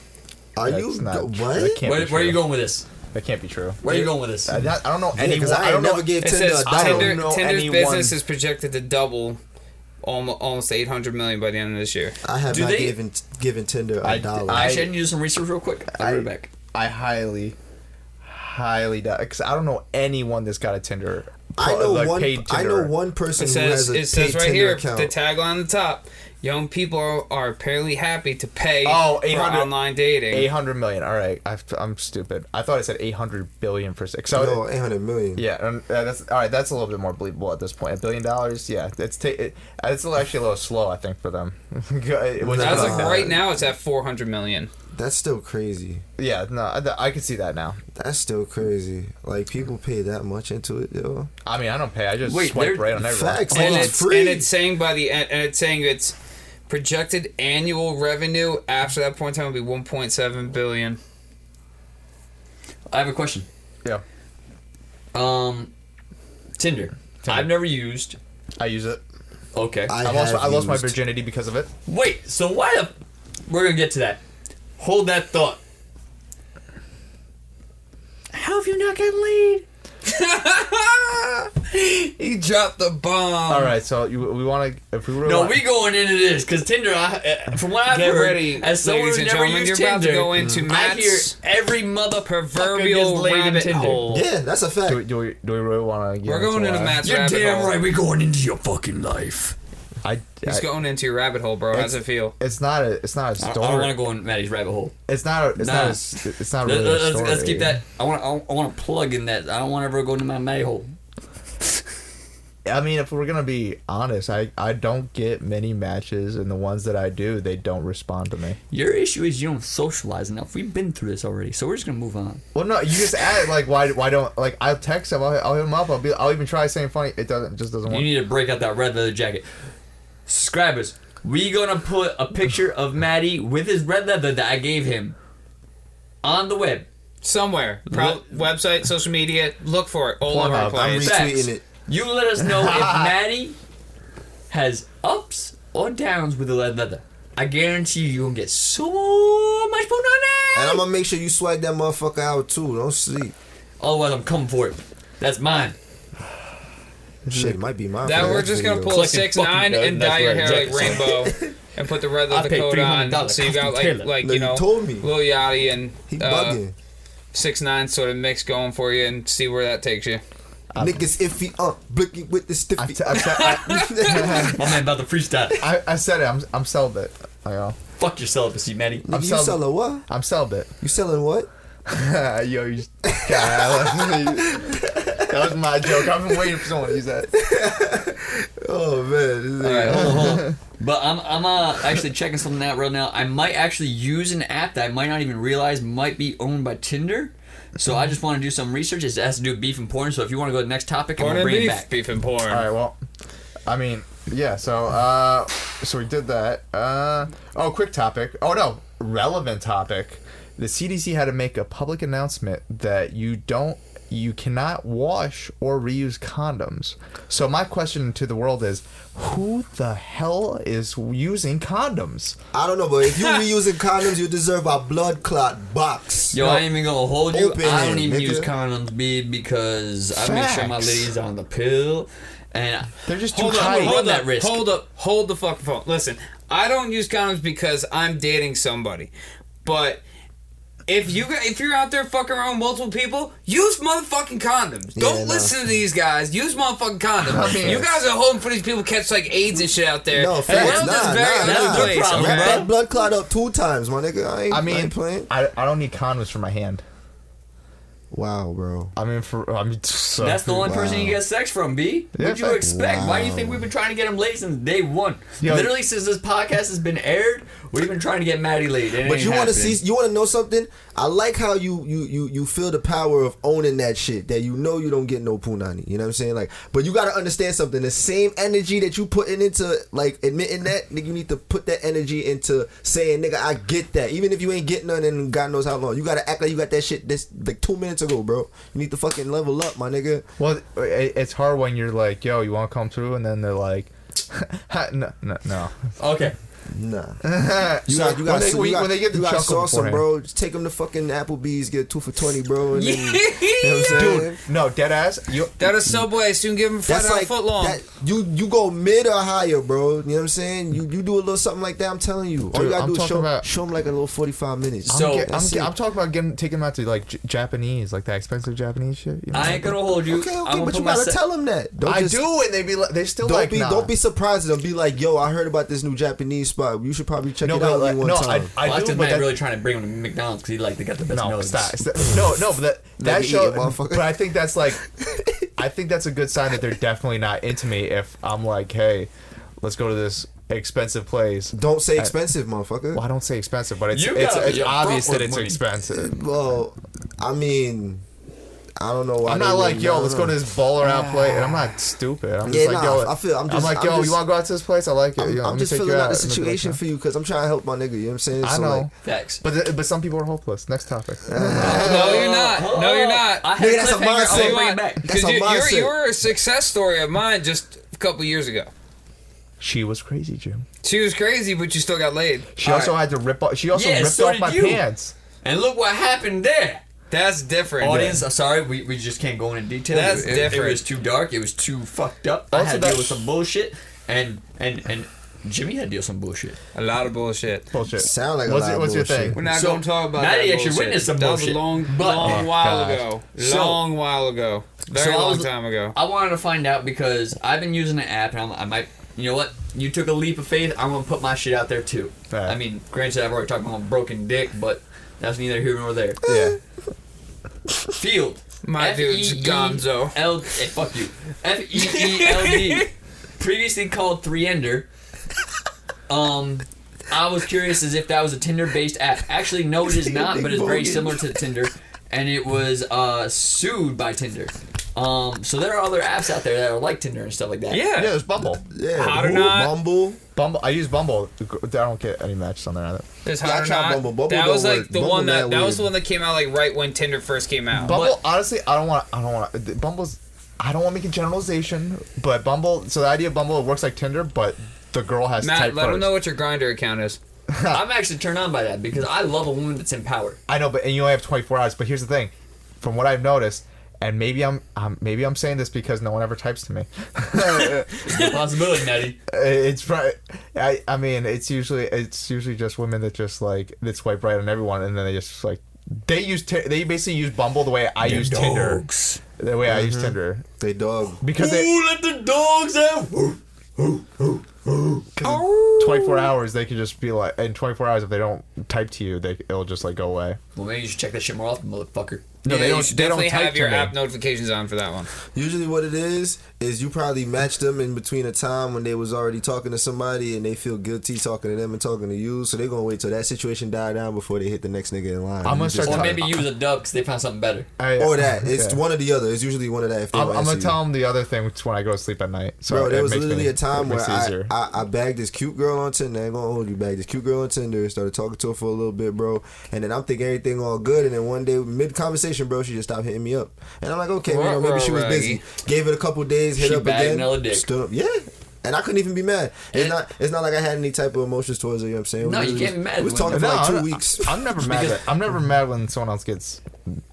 Are That's you not what? That can't Where, be where are you going with this? That can't be true. Where are you going with this? I, I don't know Yeah, anyone. because I I don't know. never gave It Tinder says a dollar. Tinder, know Tinder's anyone- business is projected to double almost, almost 800 million by the end of this year. I have Do not they- given given Tinder a I- dollar. I- Actually, I need to do some research real quick. I'll be I- back. I highly, highly doubt because I don't know anyone that's got a Tinder. I know like, one. paid I know one person It who says has a it says right Tinder here account. the tagline on the top. Young people are, are apparently happy to pay Oh, for online dating. Eight hundred million. All right, I, I'm stupid. I thought I said eight hundred billion for six. So no, eight hundred million. yeah, um, uh, that's all right. That's a little bit more believable at this point. A billion dollars. Yeah, it's ta- it, it's actually a little slow. I think for them. When you As put it of like right now, it's at 400 million. That's still crazy. Yeah, no, I, I can see that now. That's still crazy. Like people pay that much into it, yo. I mean, I don't pay. I just Wait, swipe right on everyone. Facts. and it's it's free. and it's saying by the end, and it's saying it's projected annual revenue after that point in time will be 1.7 billion. I have a question. Yeah, Um, Tinder. I've never used. I use it. Okay. I, I, lost. have I lost my virginity because of it. Wait. So why the? We're gonna get to that. Hold that thought. How have you not gotten laid? he dropped the bomb. All right, so you, we want to. If we were No, we going into this because Tinder. I, uh, from what I've Get heard, ready, as someone ladies who's and never gentlemen. used You're about to go into I hear every mother proverbial rabbit hole. Yeah, that's a fact. Do we, do we, do we really want to? We're going into Matt's You're rabbit damn hole. right. We're going into your fucking life. I, He's I- going into your rabbit hole, bro. How's it feel? It's not a. It's not a I, I story. I don't want to go in Maddie's rabbit hole. It's not a. It's Nah. not. A, s- it's not Let- really. a let's, story. let's keep that. I want. I want to plug in that. I don't want to ever go into my Maddie hole. I mean, if we're gonna be honest, I I don't get many matches, and the ones that I do, they don't respond to me. Your issue is you don't socialize enough. We've been through this already, so we're just gonna move on. Well, no, you just add like why why don't like I'll text him, I'll, I'll hit him up, I'll be I'll even try saying funny. It doesn't just doesn't work. You work. need to break out that red leather jacket. Subscribers, we gonna put a picture of Maddie with his red leather that I gave him on the web. Somewhere. Pro- website, social media. Look for it all over the Pornhub. I'm place. Facts. retweeting it. You let us know if Maddie has ups or downs with the red leather. I guarantee you, you're gonna get so much porn on that. And I'm gonna make sure you swag that motherfucker out too. Don't sleep. Otherwise, I'm coming for it. That's mine. Shit, it might be mine. That we're just gonna video. pull a six nine red- and dye your hair like rainbow, and put the red leather coat on. So you got like like No, you you know told me. Lil Yachty and uh, six nine sort of mix going for you, and see where that takes you. Niggas iffy, uh, blicky with the stiffy. t- I, said, I, My man about the freestyle. I, I said it. I'm I'm celibate. I go. Fuck your celibacy, Maddie. I'm you selling- selling what? I'm celibate. You selling what? Yo, you just, God, that was my joke. I've been waiting for someone to use that. Oh man, All right, hold on, hold on. But I'm I'm uh, actually checking something out right now. I might actually use an app that I might not even realize might be owned by Tinder. So I just want to do some research. It has to do with beef and porn. So if you want to go to the next topic, Porn and we'll and bring beef, it back. beef and porn. All right. Well, I mean, yeah. So, uh, so we did that. Uh, oh, quick topic. Oh no, relevant topic. The CDC had to make a public announcement that you don't, you cannot wash or reuse condoms. So my question to the world is, who the hell is using condoms? I don't know, but if you're reusing condoms, you deserve a blood clot box. Yo, I ain't even gonna hold you. Open I don't even nigga. use condoms, B, because I make sure my Facts. ladies on the pill, and They're just too Hold up, tight. run hold that up, risk. hold up, hold the fucking phone. Listen, I don't use condoms because I'm dating somebody, but if you if you're out there fucking around with multiple people, use motherfucking condoms. Don't no. listen to these guys. Use motherfucking condoms. I mean- you guys are hoping for these people catch like AIDS and shit out there. No, the facts. world Nah, very nah, nah. place, problem, Wrap okay? that blood clot up two times, my nigga. I ain't, I I mean, ain't playing. I, I don't need condoms for my hand. Wow, bro. I mean, for I mean, so, that's the only person you get sex from, B. Yeah, What'd you fact. expect? Why do you think we've been trying to get him laid since day one? Yo- Literally since this podcast has been aired, we've been trying to get Maddie laid. It But you want to see? You want to know something? I like how you you you you feel the power of owning that shit. That you know you don't get no punani. You know what I'm saying? Like, but you got to understand something. The same energy that you putting into like admitting that, nigga, you need to put that energy into saying, nigga, I get that. Even if you ain't getting none in God knows how long, you gotta act like you got that shit this like two minutes ago, bro. You need to fucking level up, my nigga. Well, it's hard when you're like, "Yo, you want to come through?" and then they're like, "No, no, no." Okay. Nah. you You got, you got, when, they, you got, when they get the you got chuckle sauce them, bro. Just take them to fucking Applebee's, get two for twenty, bro. And then, you know what I'm saying? Dude, no, dead ass. You, That is Subway. Soon give them five That's like foot long. that, you you go mid or higher, bro. You know what I'm saying? You you do a little something like that. I'm telling you. All you gotta I'm do is talking show, about- show them like a little 45 minutes. So- I'm, get, I'm, get- I'm talking about getting taking them out to like J- Japanese, like that expensive Japanese shit. You know? I ain't gonna hold you. okay, I'm okay, gonna but you gotta myself- tell them that. Don't I just- do, and they be like, they still Don't like be nah. don't be surprised. Don't be like, yo, I heard about this new Japanese spot. You should probably check No, it out like, one no, time. I, I Well, do, this but man that, really trying to bring him to McDonald's because he like they got the best no, nuggets. stop, stop. no, no, but that that show. eating. But I think that's like, I think that's a good sign that they're definitely not into me. If I'm like, hey, let's go to this expensive place. don't say expensive, motherfucker. Well, I don't say expensive, but it's You it's, it's obvious that it's money. expensive. Well, I mean, I don't know why. I'm not like, wouldn't- yo, I let's don't go to know. this baller out place, and I'm not stupid. I'm Yeah, just like, nah, yo, I feel- I'm just- like, I'm yo, just- you want to go out to this place? I like it. I'm, Yo, I'm just filling you out the and they'll be situation for you because I'm trying to help my nigga. You know what I'm saying? I So, know, like, Facts. but th- but some people are hopeless. Next topic. no, you're not. No, you're not. I Nigga, that's a cliffhanger. mindset. I'll bring it back. That's a you, you're, mindset. you're a success story of mine just a couple years ago. she was crazy, Jim. She was crazy, but you still got laid. She All also right. had to rip off. She also Yeah, ripped so off my you. pants. And look what happened there. That's different. Audience, I'm sorry, we, we just can't go into detail. That's it, it- different. It was too dark. It was too fucked up. I Also had to deal with some bullshit, and and and Jimmy had to deal with some bullshit. A lot of bullshit. Bullshit. Sound like a what's lot your, of what's your thing? We're not So, going to talk about now that you actually witnessed some That was a bullshit. long, But- long Oh, while gosh. ago. So- long while ago. Very So long was- time ago. I wanted to find out because I've been using the app, and I'm, I might. You know what? You took a leap of faith. I'm gonna put my shit out there too. Fact. I mean, granted, I've already talked about my broken dick, but that's neither here nor there. Yeah. Feeld. My dude's gonzo. L. Hey, fuck you. F E E L D. Previously called Three Ender. Um, I was curious as if that was a Tinder-based app. Actually, no, it is not, but it's very similar to Tinder, and it was uh, sued by Tinder. Um, so there are other apps out there that are like Tinder and stuff like that. Yeah. Yeah, there's Bumble. Yeah, Hot or who? not? Bumble. Bumble. I use Bumble. I don't get any matches on there either. There's Yeah, I hot or tried not. Bumble. Bumble that don't was like work. the Bumble one that mad that was the weird. one that came out like right when Tinder first came out. Bumble. honestly, I don't want. I don't want. Bumble's. I don't want to make a generalization, but Bumble. So the idea of Bumble it works like Tinder, but the girl has to Matt, type let them first. know what your Grindr account is. I'm actually turned on by that because I love a woman that's empowered. I know, but and you only have 24 hours. But here's the thing, from what I've noticed, and maybe I'm, um, maybe I'm saying this because no one ever types to me. It's a possibility, Nettie. it's pro- I, I mean, it's usually it's usually just women that just like that swipe right on everyone, and then they just like they use Ti- they basically use Bumble the way I use Tinder, the way I use Tinder They dog. because they let the dogs out. 24 hours they could just be like in 24 hours if they don't type to you, they it'll just like go away. Well, maybe you should check that shit more often, motherfucker. No, yeah, they don't. should They don't type have your app notifications on for that one. Usually, what it is is you probably match them in between a time when they was already talking to somebody and they feel guilty talking to them and talking to you, so they're gonna wait till that situation die down before they hit the next nigga in line. I'm gonna You start Or Sorry. maybe use a dub because they found something better. I- or that. It's Yeah. one or the other. It's usually one of that. If they I'm, I'm gonna answer tell them the other thing, which is when I go to sleep at night. So Bro, there was literally me- a time where I. I I bagged this cute girl on Tinder. I ain't gonna hold you. Bagged this cute girl on Tinder. Started talking to her for a little bit, bro. And then I'm thinking everything all good. And then one day, mid conversation, bro, she just stopped hitting me up. And I'm like, okay, you know, maybe she was busy. Gave it a couple days, hit She up bagged again. another dick. Stood up, yeah. And I couldn't even be mad. It's And- not. It's not like I had any type of emotions towards her. You know what I'm saying? We No, you was- can't be mad We was when- talking for No, like 2 I'm- weeks. I'm never mad. At, I'm never mad when someone else gets.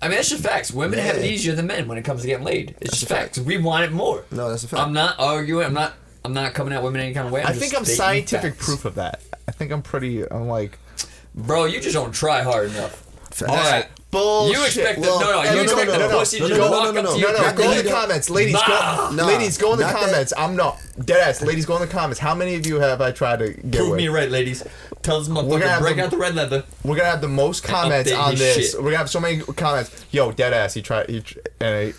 I mean, that's just facts. Women have it easier than men when it comes to getting laid. It's That's just a fact. facts. We want it more. No, that's a fact. I'm not arguing. I'm not. I'm not coming at women any kind of way. I'm I think I'm scientific facts. proof of that. I think I'm pretty. I'm like. Bro, you just don't try hard enough. Facts. All right. Bullshit. You expect the, Well, no, no, no, you no, expect no, the no, no, pussy no, to no, just no, walk no, up no, to you. No, no, Not go that in he the don't- comments, ladies. Nah. Go, Nah. ladies, go in the Not that- comments. I'm no dead ass. Ladies, go in the comments. How many of you have I tried to get Prove with? me right, ladies. Tell this gonna motherfucker have break the- out the red leather. We're gonna have the most comments update on his this. shit. We're gonna have so many comments. Yo, dead ass. He tried. He tr- and he,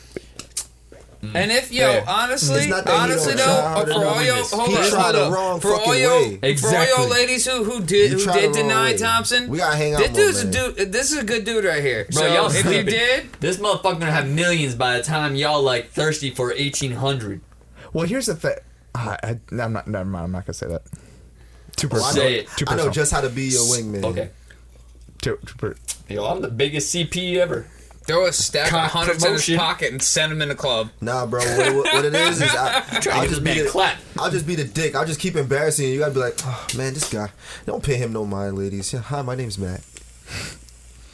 Mm. And if yo, Yeah. honestly, It's not that he honestly though, for all enough. your hold He on, tried hold the up. for all fucking your way. for all your Exactly. ladies who who did You who did deny way. Thompson. We gotta hang out This more, dude's a dude. This is a good dude right here. Bro, so y'all if you did, This motherfucker gonna have millions by the time y'all like thirsty for eighteen hundred. well, here's the thing. I, I, I'm not. Never mind. I'm not gonna say that. Too Well, I personal. Say it. Too I know just how to be your wingman. Okay. Too, too per- Yo, I'm the biggest CP ever. Throw a stack Cock of hundreds in his pocket and send him in the club. Nah, bro. What, what, what it is is I, I'll just be man the, clapped. I'll just be the dick. I'll just keep embarrassing you. You gotta be like, oh man, this guy. Don't pay him no mind, ladies. Yeah, hi, my name's Matt.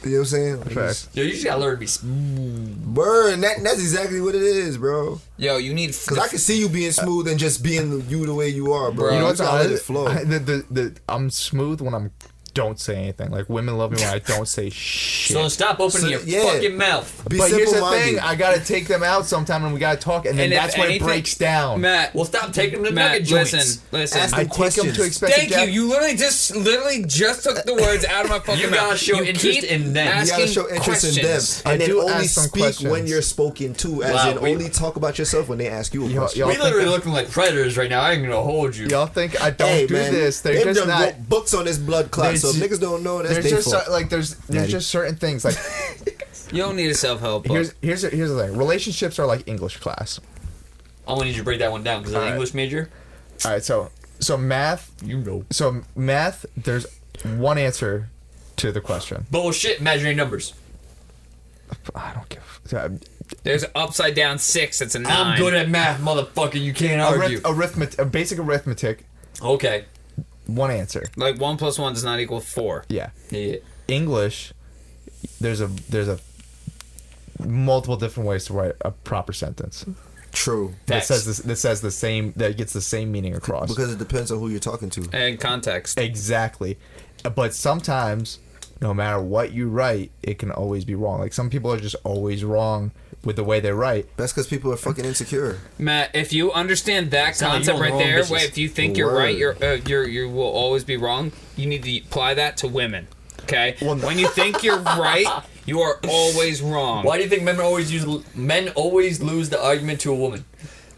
You know what I'm saying? Like, Facts. Yo, you just gotta learn to be smooth. Word, and that, that's exactly what it is, bro. Yo, you need Cause I can see you being smooth and just being you the way you are, bro. Bro, You know You what's gotta let it flow. I, the, the, the, I'm smooth when I'm don't say anything. Like women love me when I don't say shit. So stop opening So, your yeah. fucking mouth. Be but here's the simple-minded. thing: I gotta take them out sometime, and we gotta talk, and then And if that's when anything- it breaks down. Matt. Well, stop taking them to Matt, nugget joints. listen, listen. Ask I them take them questions. to expensive. Thank you. You literally just literally just took the words out of my fucking You mouth. gotta show interest keep in them. You You Asking gotta show interest in them, questions. I and then do only ask some speak questions. when you're spoken to, as Wow, in we- only talk about yourself when they ask you a Yo- question. y'all we literally looking like predators right now. I ain't gonna hold you. Y'all think I don't do this? They're they've just not. books on this blood clot, so if niggas don't know, that's There's just fault. like there's there's Daddy. just certain things like You don't need a self help book. here's here's here's the thing. Relationships are like English class. I'm gonna need you to break that one down because I'm an Alright. English major. All right, so so math. You know. So math. There's one answer to the question. Bullshit. Imaginary numbers. I don't give. Uh, There's an upside down six. It's a 9 I'm good at math, motherfucker. You can't argue. arith- arithmetic, basic arithmetic. okay. One answer. Like one plus one does not equal four. Yeah. Yeah. English. There's a there's a multiple different ways to write a proper sentence True, that Facts. says this, that says the same that gets the same meaning across. because it depends on who you're talking to. And context. Exactly. But sometimes, no matter what you write, it can always be wrong. Like some people are just always wrong with the way they write. That's because people are fucking insecure. Matt, if you understand that Sound concept right wrong there, bitches. wait, if you think you're right, you're uh, you're you will always be wrong. You need to apply that to women. Okay, Well, no- when you think you're right, you are always wrong. Why do you think men always use men always lose the argument to a woman?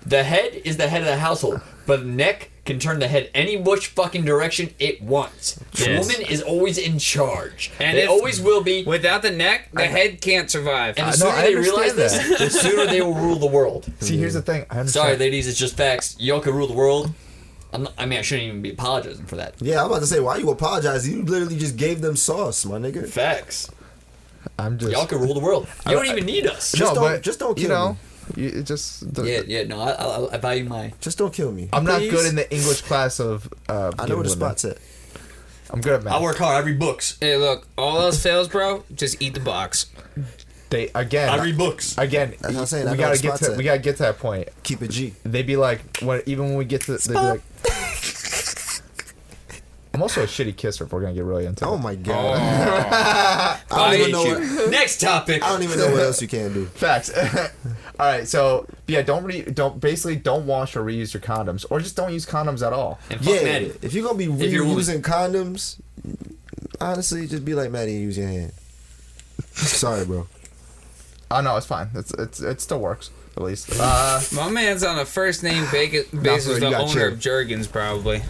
The head is the head of the household, but the neck can turn the head any which fucking direction it wants. The Yes. woman is always in charge, And and they always will be. Without the neck, the head can't survive. And the sooner I they realize understand this, the sooner they will rule the world. See, here's the thing. I. Sorry, ladies, it's just facts. Y'all can rule the world. I'm not, I mean, I shouldn't even be apologizing for that. Yeah, I'm about to say, why you apologize? You literally just gave them sauce, my nigga. Facts. I'm just. Y'all can rule the world. You don't even need us. Just no, don't- but just don't You kill know, me. You, it just. The, Yeah, yeah. No, I, I, I value my. Just don't kill me. I'm not good in the English class of. Uh, I know where the giving spot's at. I'm good at math. I work hard. I read books. Hey, look, all else fails, bro. Just eat the box. They again. I read books. Again, That's what I'm saying, I we know gotta the get spot's to at. we gotta get to that point. Keep it G. They'd be like, when even when we get to, they'd be like. I'm also a shitty kisser. If we're gonna get really into. It. Oh my god. I don't I even know. you. What, Next topic. I don't even know what else you can do. Facts. all right, so yeah, don't re- don't basically don't wash or reuse your condoms, or just don't use condoms at all. And fuck Yeah, Maddie. if you're gonna be If you're a woman. reusing condoms, honestly, just be like Maddie and use your hand. Sorry, bro. Oh no, it's fine. It's it's it still works at least. Uh, My man's on a first name ba- basis for you the got owner chill. of Jergens, probably.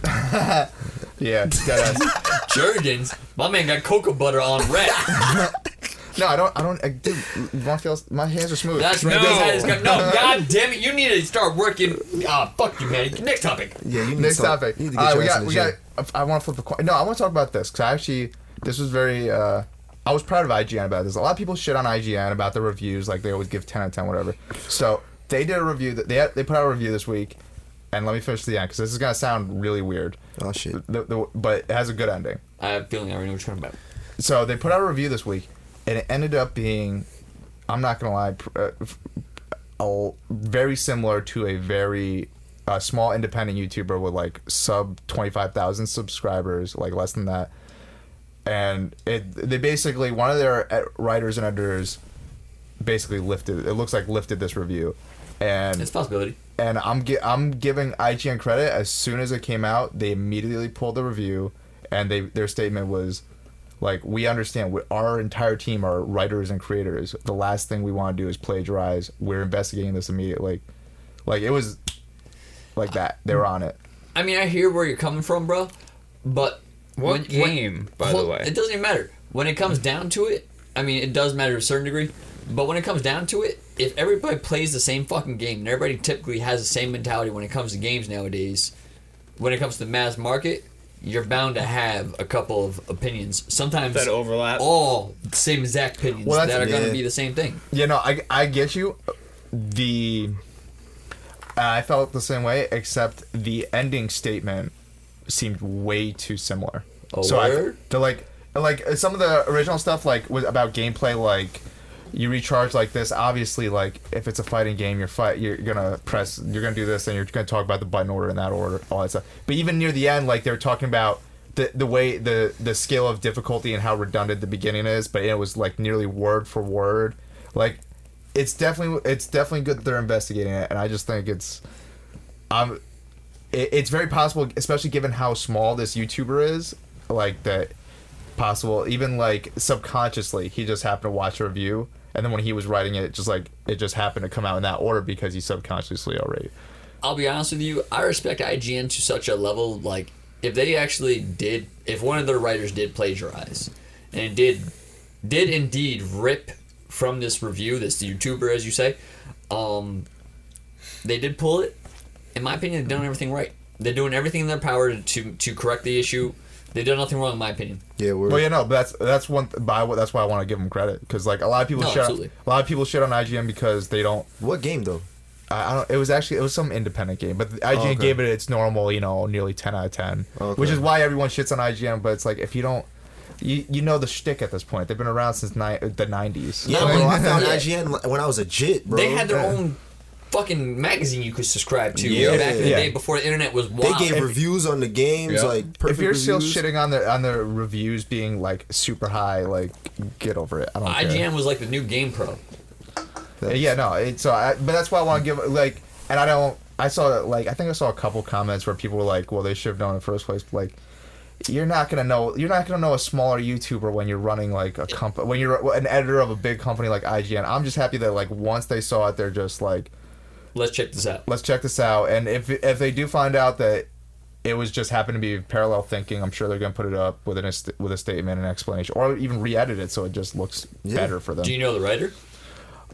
Yeah, deadass. Jergens. My man got cocoa butter on red. no, I don't. I don't. I, dude, my feels my hands are smooth. That's right. No. This head no, god damn it. You need to start working. Ah, fuck you, man. Next topic. Yeah, you need Next some- topic. You need to get right, we got we got. I want to flip a coin. No, I want to talk about this because I actually this was very. uh I was proud of IGN about this. A lot of people shit on IGN about the reviews, like they always give ten out of ten, whatever. So they did a review that they had, they put out a review this week, and let me finish the end because this is gonna sound really weird. Oh shit. The, the, but it has a good ending. I have a feeling I already know what you're talking about. So they put out a review this week, and it ended up being, I'm not gonna lie, pr- uh, f- a, very similar to a very uh, small independent YouTuber with like sub twenty five thousand subscribers, like less than that. And it they basically one of their uh, writers and editors basically lifted. It looks like lifted this review, and It's a possibility. And I'm gi- I'm giving IGN credit. As soon as it came out, they immediately pulled the review, and they their statement was like, "We understand. We, our entire team are writers and creators. The last thing we want to do is plagiarize. We're investigating this immediately." Like it was like that. They were on it. I mean, I hear where you're coming from, bro. But What game, by the way? It doesn't even matter. When it comes down to it, I mean, it does matter to a certain degree. But when it comes down to it, if everybody plays the same fucking game and everybody typically has the same mentality when it comes to games nowadays, when it comes to the mass market, you're bound to have a couple of opinions. Sometimes That overlap. all the same exact opinions Well, that are going to be the same thing. You know, I, I get you. The I felt the same way, except the ending statement seemed way too similar. A so word? I, the like like uh, some of the original stuff like was about gameplay like you recharge like this obviously like if it's a fighting game you're fight you're gonna press you're gonna do this and you're gonna talk about the button order in that order all that stuff. But even near the end like they're talking about the, the way the the scale of difficulty and how redundant the beginning is but it was like nearly word for word. Like it's definitely it's definitely good that they're investigating it and i just think it's um it, it's very possible especially given how small this youtuber is like that possible even like subconsciously he just happened to watch a review and then when he was writing it just like it just happened to come out in that order because he subconsciously already I'll be honest with you. I respect IGN to such a level. Like, if they actually did, if one of their writers did plagiarize, and did, did indeed rip from this review, this YouTuber, as you say, um, they did pull it. In my opinion, they've done everything right. They're doing everything in their power to to, to correct the issue. They've done nothing wrong, in my opinion. Yeah, we're well you know but that's that's one by that's why i want to give them credit because like a lot of people No, shit on, absolutely. a lot of people shit on ign because they don't what game though? I I don't. It was actually it was some independent game, but IGN oh, okay. gave it its normal, you know, nearly ten out of ten, oh, Okay. which is why everyone shits on IGN. But it's like if you don't, you you know the shtick at this point. They've been around since ni- the nineties. Yeah, bro. I found Yeah. IGN when I was a jit, bro. They had their Yeah. own fucking magazine you could subscribe to Yeah. back in the Yeah. day before the internet was They wild. gave reviews on the games, Yeah. like perfect If you're still reviews. shitting on the on the reviews being like super high, like get over it. I don't care. IGN was like the new GamePro. Yeah, no. It's so, I, but that's why I want to give like, and I don't. I saw like I think I saw a couple comments where people were like, "Well, they should have known in the first place." But, like, you're not gonna know. You're not gonna know a smaller YouTuber when you're running like a company. When you're an editor of a big company like IGN. I'm just happy that like once they saw it, they're just like, Let's check this out. "Let's check this out." And if if they do find out that it was just happened to be parallel thinking, I'm sure they're gonna put it up with an with a statement and explanation, or even re-edit it so it just looks Yeah. better for them. Do you know the writer?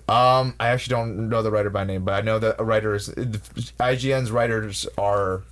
Um, I actually don't know the writer by name, but I know that writers, IGN's writers are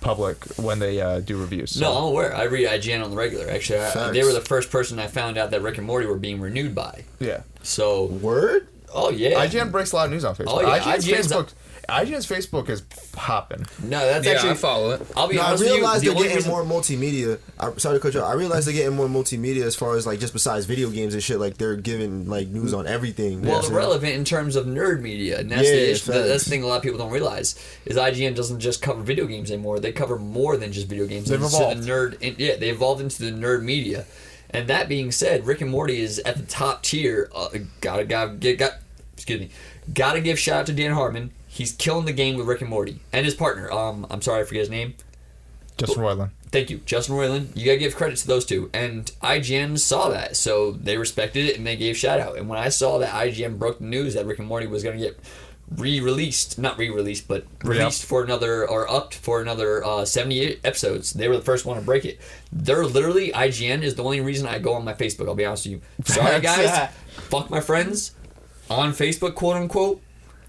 public when they uh, do reviews. So. No, I'm aware. I read IGN on the regular. Actually, I, they were the first person I found out that Rick and Morty were being renewed by. yeah, So, Word? Oh yeah, IGN breaks a lot of news on Facebook. Oh, yeah, IGN's, IGN's Facebook, IGN's Facebook is popping. no, that's yeah, actually. I follow it. I'll be No, I honest with you. realize they're only getting reason, more multimedia. I, sorry to cut you off. I realize they're getting more multimedia as far as like just besides video games and shit. Like they're giving like news on everything. well, Yeah. they're relevant in terms of nerd media, and that's Yeah, the issue. That's the thing a lot of people don't realize is IGN doesn't just cover video games anymore. They cover more than just video games. They've evolved. The nerd, in, yeah, they evolved into the nerd media. And that being said, Rick and Morty is at the top tier. Uh, gotta, gotta get, got, excuse me, gotta give shout out to Dan Harmon. He's killing the game with Rick and Morty and his partner. Um, I'm sorry, I forget his name. Justin Roiland. Thank you, Justin Roiland. You gotta give credit to those two, and IGN saw that, so they respected it and they gave shout out. And when I saw that IGN broke the news that Rick and Morty was gonna get re-released, not re-released, but released for another or upped for another uh, 78 episodes, they were the first one to break it. They're literally IGN is the only reason I go on my Facebook. I'll be honest with you. Sorry guys, fuck my friends on Facebook, quote unquote.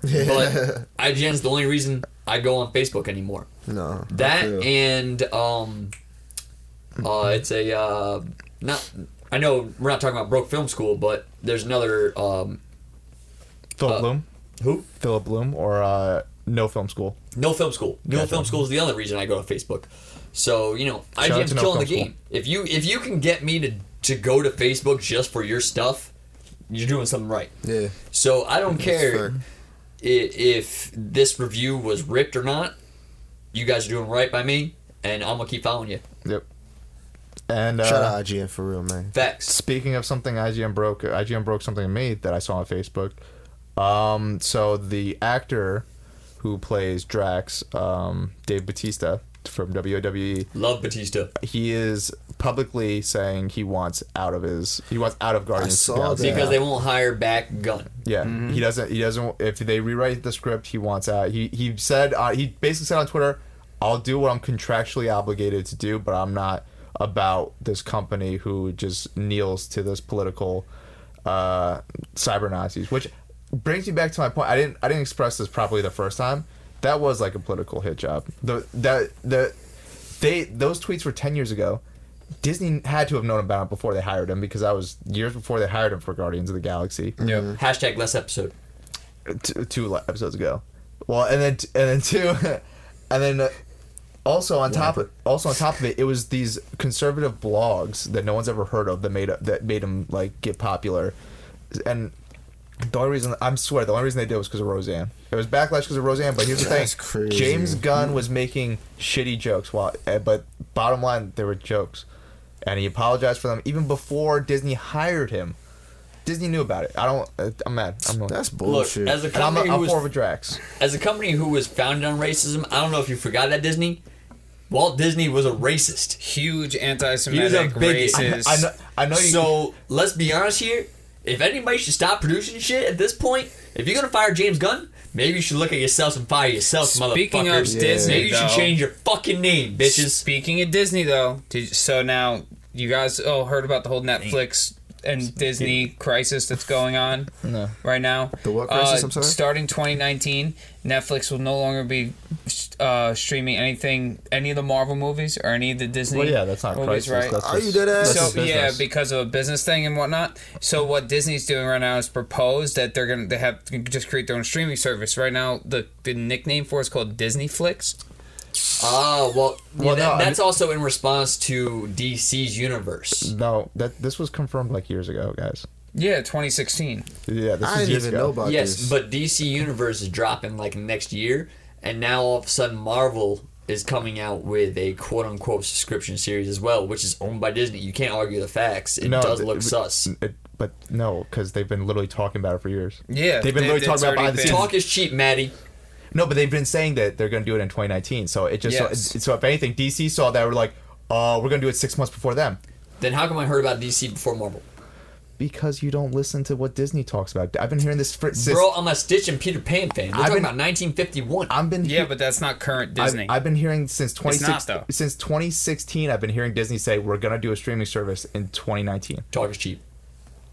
But IGN's the only reason I go on Facebook anymore. no That and um, uh, it's a uh, not. I know we're not talking about Broke Film School, but there's another um, Philip Uh. Who? Philip Bloom or uh, No Film School. No Film School. No Gotcha. Film School is the other reason I go to Facebook. So you know, Shout out IGN's to No killing the Film game. If you if you can get me to to go to Facebook just for your stuff, you're doing something right. yeah. So I don't care fair. if this review was ripped or not. You guys are doing right by me, and I'm gonna keep following you. Yep. And uh, Shout out IGN for real, man. Facts. Speaking of something IGN broke, IGN broke something in me that I saw on Facebook. Um, so the actor who plays Drax, um, Dave Batista from WWE, Love Batista. he is publicly saying he wants out of his he wants out of Guardians. I saw of the Galaxy. that. because they won't hire back Gunn. Yeah, Mm-hmm. he doesn't. He doesn't. If they rewrite the script, he wants out. He he said uh, he basically said on Twitter, "I'll do what I'm contractually obligated to do, but I'm not about this company who just kneels to this political uh, cyber Nazis." Which brings me back to my point. I didn't I didn't express this properly the first time. That was like a political hit job. The that the they those tweets were ten years ago. Disney had to have known about it before they hired him because that was years before they hired him for Guardians of the Galaxy. Yep. Hashtag less episode. Two, two episodes ago. Well, and then and then two, and then uh, also on top of also on top of it, it was these conservative blogs that no one's ever heard of that made that made him like get popular, and the only reason I'm swear the only reason they did it was because of Roseanne. It was backlash because of Roseanne, but here's the That's thing: crazy. James Gunn was making shitty jokes, while uh, but bottom line they were jokes, and he apologized for them even before Disney hired him. Disney knew about it. I don't. uh, I'm mad. I'm That's Look, bullshit. as a and I'm, company I'm who for was with Drax. as a company who was founded on racism, I don't know if you forgot that Disney. Walt Disney was a racist. Huge He was a anti-Semitic, bigot. racist. I know. I know you. So let's be honest here. If anybody should stop producing shit at this point, if you're gonna fire James Gunn, maybe you should look at yourself and fire yourself, motherfucker. Speaking of. Disney, maybe you should change your fucking name, bitches. Speaking of Disney, though, did, so now you guys all heard about the whole Netflix and Disney crisis that's going on No. right now. The what crisis? Uh, I'm sorry? Starting 2019, Netflix will no longer be uh, streaming anything, any of the Marvel movies or any of the Disney. Well, yeah, that's not movies, crisis. right? That's Are just- you dead ass? so yeah, because of a business thing and whatnot. So what Disney's doing right now is propose that they're gonna they have to just create their own streaming service. Right now, the the nickname for it is called Disney Flix. Ah, well, yeah, Well, that- no, I that's also in response to DC's universe. No, that this was confirmed like years ago, guys. Yeah, 2016. Yeah, this I is didn't years even ago. know about yes, this. but DC Universe is dropping like next year, and now all of a sudden Marvel is coming out with a quote unquote subscription series as well, which is owned by Disney. You can't argue the facts. It No, does th- look it- sus. It, but no, because they've been literally talking about it for years. Yeah, They've been literally talking about already behind the scenes. Talk is cheap, Maddie. No, but they've been saying that they're going to do it in 2019. So it just Yes. so, so if anything, DC saw that we're like, oh, we're going to do it six months before them Then how come I heard about DC before Marvel? because you don't listen to what Disney talks about. I've been hearing this for since Bro, I'm a Stitch and Peter Pan fan. We're I've talking been- about 1951. I've been Yeah, but that's not current I've, Disney. I've been hearing since 26 though. since 2016. I've been hearing Disney say we're going to do a streaming service in 2019. Talk is cheap.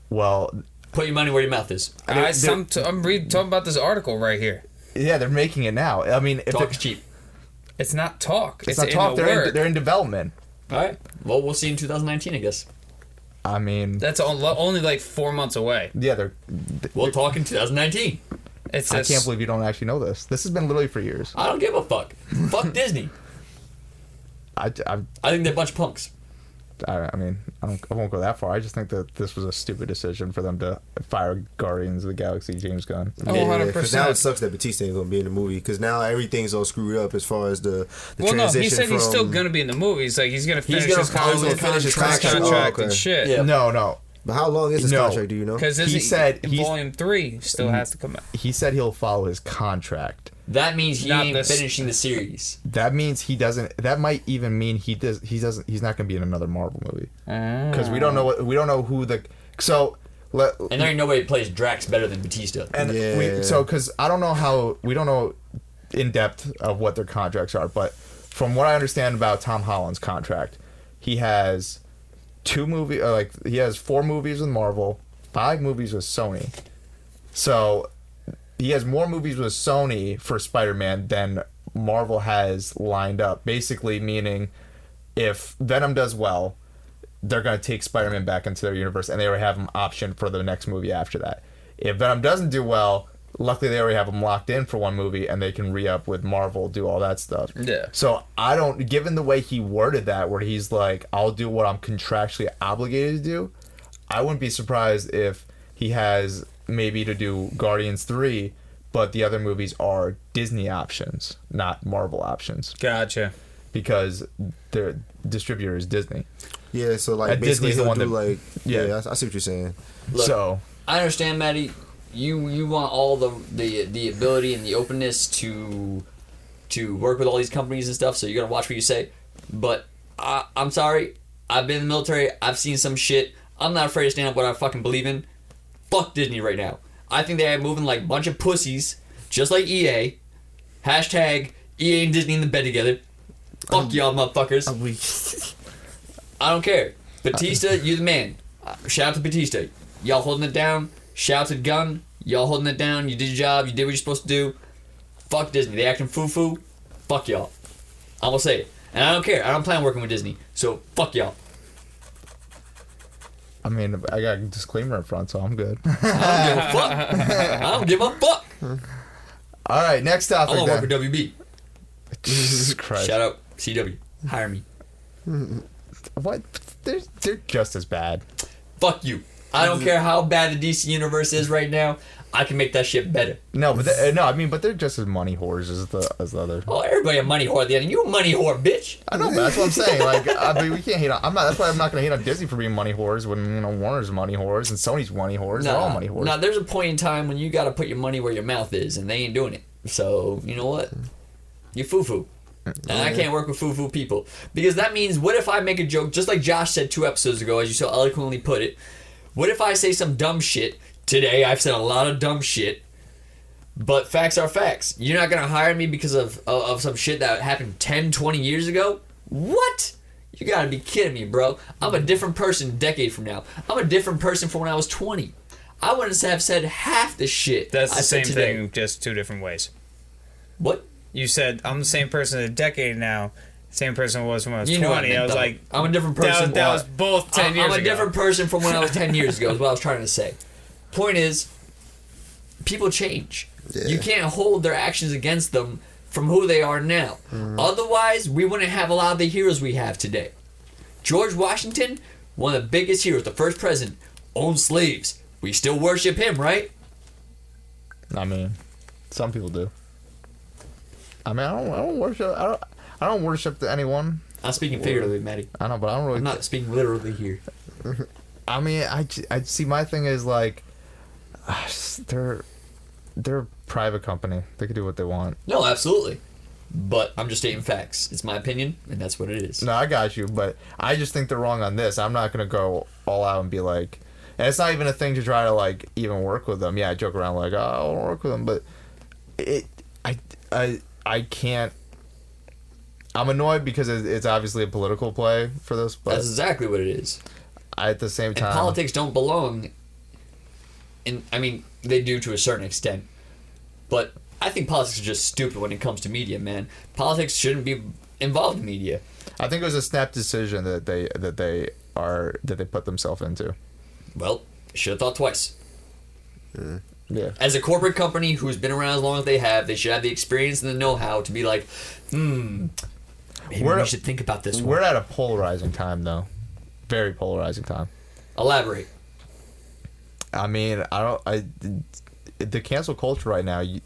Well, Put your money where your mouth is. I, they're- some, I'm reading talking about this article right here. Yeah, they're making it now. I mean, if Talk is cheap. It's not talk. it's, It's, not talk, the they're in, they're in development. All right. Well, we'll see in 2019, I guess. I mean, That's only like four months away. yeah, they're. We'll talk in 2019. It's I can't believe you don't actually know this. This has been literally for years. I don't give a fuck. fuck Disney. I, I, I think they're a bunch of punks. I, I mean, I, don't, I won't go that far. I just think that this was a stupid decision for them to fire Guardians of the Galaxy James Gunn. Oh, Yeah, 100%. because now it sucks that Batista ain't gonna be in the movie because now everything's all screwed up as far as the, the Well, no, transition he said from, he's still gonna be in the movies. Like he's gonna finish gonna his follow contract, his finish his contract, contract. Oh, and shit. Yeah. No, no. But how long is his No. contract? Do you know? Because He said in volume three still has to come out. He said he'll follow his contract. That means he Not ain't this- finishing the series. That means he doesn't. That might even mean he does. He doesn't. He's not going to be in another Marvel movie because we don't know what we don't know who the. So let And there ain't nobody plays Drax better than Batista. and Yeah. we so because I don't know how we don't know in depth of what their contracts are, but from what I understand about Tom Holland's contract, he has two movie uh, like he has four movies with Marvel, five movies with Sony. So he has more movies with Sony for Spider-Man than Marvel has lined up. Basically meaning if Venom does well, they're going to take Spider-Man back into their universe, and they already have him optioned for the next movie after that. If Venom doesn't do well, luckily they already have him locked in for one movie, and they can re-up with Marvel, do all that stuff. Yeah. So I don't, given the way he worded that, where he's like, "I'll do what I'm contractually obligated to do," I wouldn't be surprised if he has maybe to do Guardians three, but the other movies are Disney options, not Marvel options, Gotcha. because their distributor is Disney. yeah, so like And basically Disney's the he'll one do that- like yeah. yeah, I, I see what you're saying. Look, so I understand, Maddie. You you want all the, the the ability and the openness to to work with all these companies and stuff. So you gotta watch what you say. But I, I'm sorry. I've been in the military. I've seen some shit. I'm not afraid to stand up what I fucking believe in. Fuck Disney right now. I think they're moving like a bunch of pussies, just like EA. Hashtag EA and Disney in the bed together. Fuck um, y'all, motherfuckers. I don't care. Batista, you the man. Shout out to Batista. Y'all holding it down. Shout out to Gunn. Y'all holding it down. You did your job. You did what you're supposed to do. Fuck Disney. They acting foo foo. Fuck y'all. I'm gonna say it. And I don't care. I don't plan on working with Disney. So fuck y'all. I mean, I got a disclaimer up front, so I'm good. I don't give a fuck. I don't give a fuck. All right, next up, I topic. want to work with WB. Jesus Christ. Shout out CW. Hire me. What? They're, they're just as bad. Fuck you. I don't care how bad the DC universe is right now. I can make that shit better. No, but they, no, I mean, but they're just as money whores as the as the other. Oh, everybody a money whore at the end. You a money whore, bitch. I know, but that's what I'm saying. Like, I mean, we can't hate on. I'm not. That's why I'm not gonna hate on Disney for being money whores when you know Warner's money whores and Sony's money whores. They're all money whores. Nah, there's a point in time when you got to put your money where your mouth is, and they ain't doing it. So you know what? You foo foo. And I can't work with foo foo people because that means what if I make a joke just like Josh said two episodes ago, as you so eloquently put it. What if I say some dumb shit today? I've said a lot of dumb shit, but facts are facts. You're not gonna hire me because of of, of some shit that happened 10, 20 years ago. What? You gotta be kidding me, bro. I'm a different person a decade from now. I'm a different person from when I was 20. I wouldn't have said half the shit. That's the same today. thing, just two different ways. What? You said I'm the same person a decade now. Same person I was when I was You know what I 20. I, was like, I'm a different that, person. that was both 10 I'm, years I'm a ago. different person from when I was 10 years ago, is what I was trying to say. Point is, people change. Yeah. You can't hold their actions against them from who they are now. Mm-hmm. Otherwise, we wouldn't have a lot of the heroes we have today. George Washington, one of the biggest heroes, the first president, owned slaves. We still worship him, right? I mean, some people do. I mean, I don't. I don't worship. I don't. I don't worship anyone. I'm speaking figuratively, Maddie. I know, but I don't really. I'm not speaking literally here. I mean, I see. My thing is like, they're they're a private company. They can do what they want. No, absolutely. But I'm just stating facts. It's my opinion, and that's what it is. No, I got you, but I just think they're wrong on this. I'm not gonna go all out and be like, and it's not even a thing to try to like even work with them. Yeah, I joke around like, oh, I want to work with them, but it, I, I, I can't. I'm annoyed because it's obviously a political play for this, but That's exactly what it is. I, at the same And time, politics don't belong in I mean, they do to a certain extent. But I think politics are just stupid when it comes to media, man. Politics shouldn't be involved in media. I think it was a snap decision that they that they are that they put themselves into. Well, should have thought twice. Yeah. As a corporate company who's been around as long as they have, they should have the experience and the know-how to be like, hmm, maybe We're- we should think about this We're one. at a polarizing time, though. Very polarizing time. Elaborate. I mean, I don't. I the cancel culture right now. You,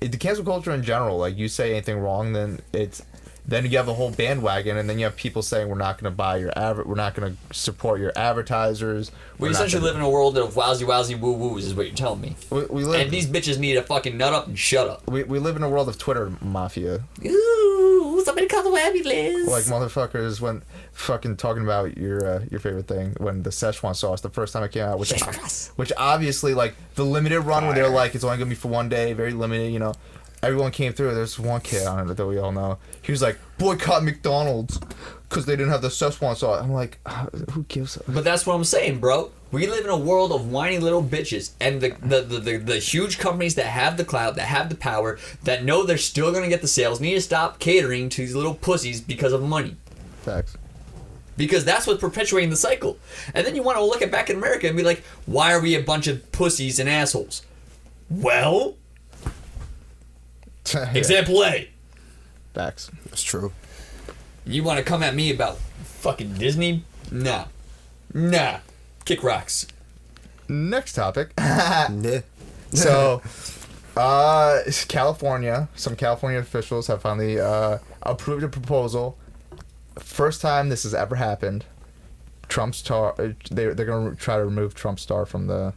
the cancel culture in general. Like you say anything wrong, then it's then you have a whole bandwagon, and then you have people saying we're not going to buy your adver- we're not going to support your advertisers. We essentially gonna- live in a world of wowsy wowsy woo woos, is what you're telling me. We, we live. And these bitches need to fucking nut up and shut up. we, we live in a world of Twitter mafia. Ooh, somebody call the ambulance. Like motherfuckers when fucking talking about your uh, your favorite thing when the Szechuan sauce the first time it came out, which which obviously like the limited run where they're like it's only gonna be for one day, very limited, you know. Everyone came through. There's one kid on it that we all know. He was like boycott McDonald's because they didn't have the Szechuan sauce. I'm like, uh, who gives? A- But that's what I'm saying, bro. We live in a world of whiny little bitches, and the the, the, the the huge companies that have the clout, that have the power, that know they're still gonna get the sales, need to stop catering to these little pussies because of money. Facts. Because that's what's perpetuating the cycle. And then you want to look at back in America and be like, why are we a bunch of pussies and assholes? Well, Yeah, example A. Facts. That's true. You want to come at me about fucking Disney? Nah. Nah. Kick rocks. Next topic. So, uh, California, some California officials have finally uh, approved a proposal. First time this has ever happened. Trump's star. uh, They they're gonna try to remove Trump's star from the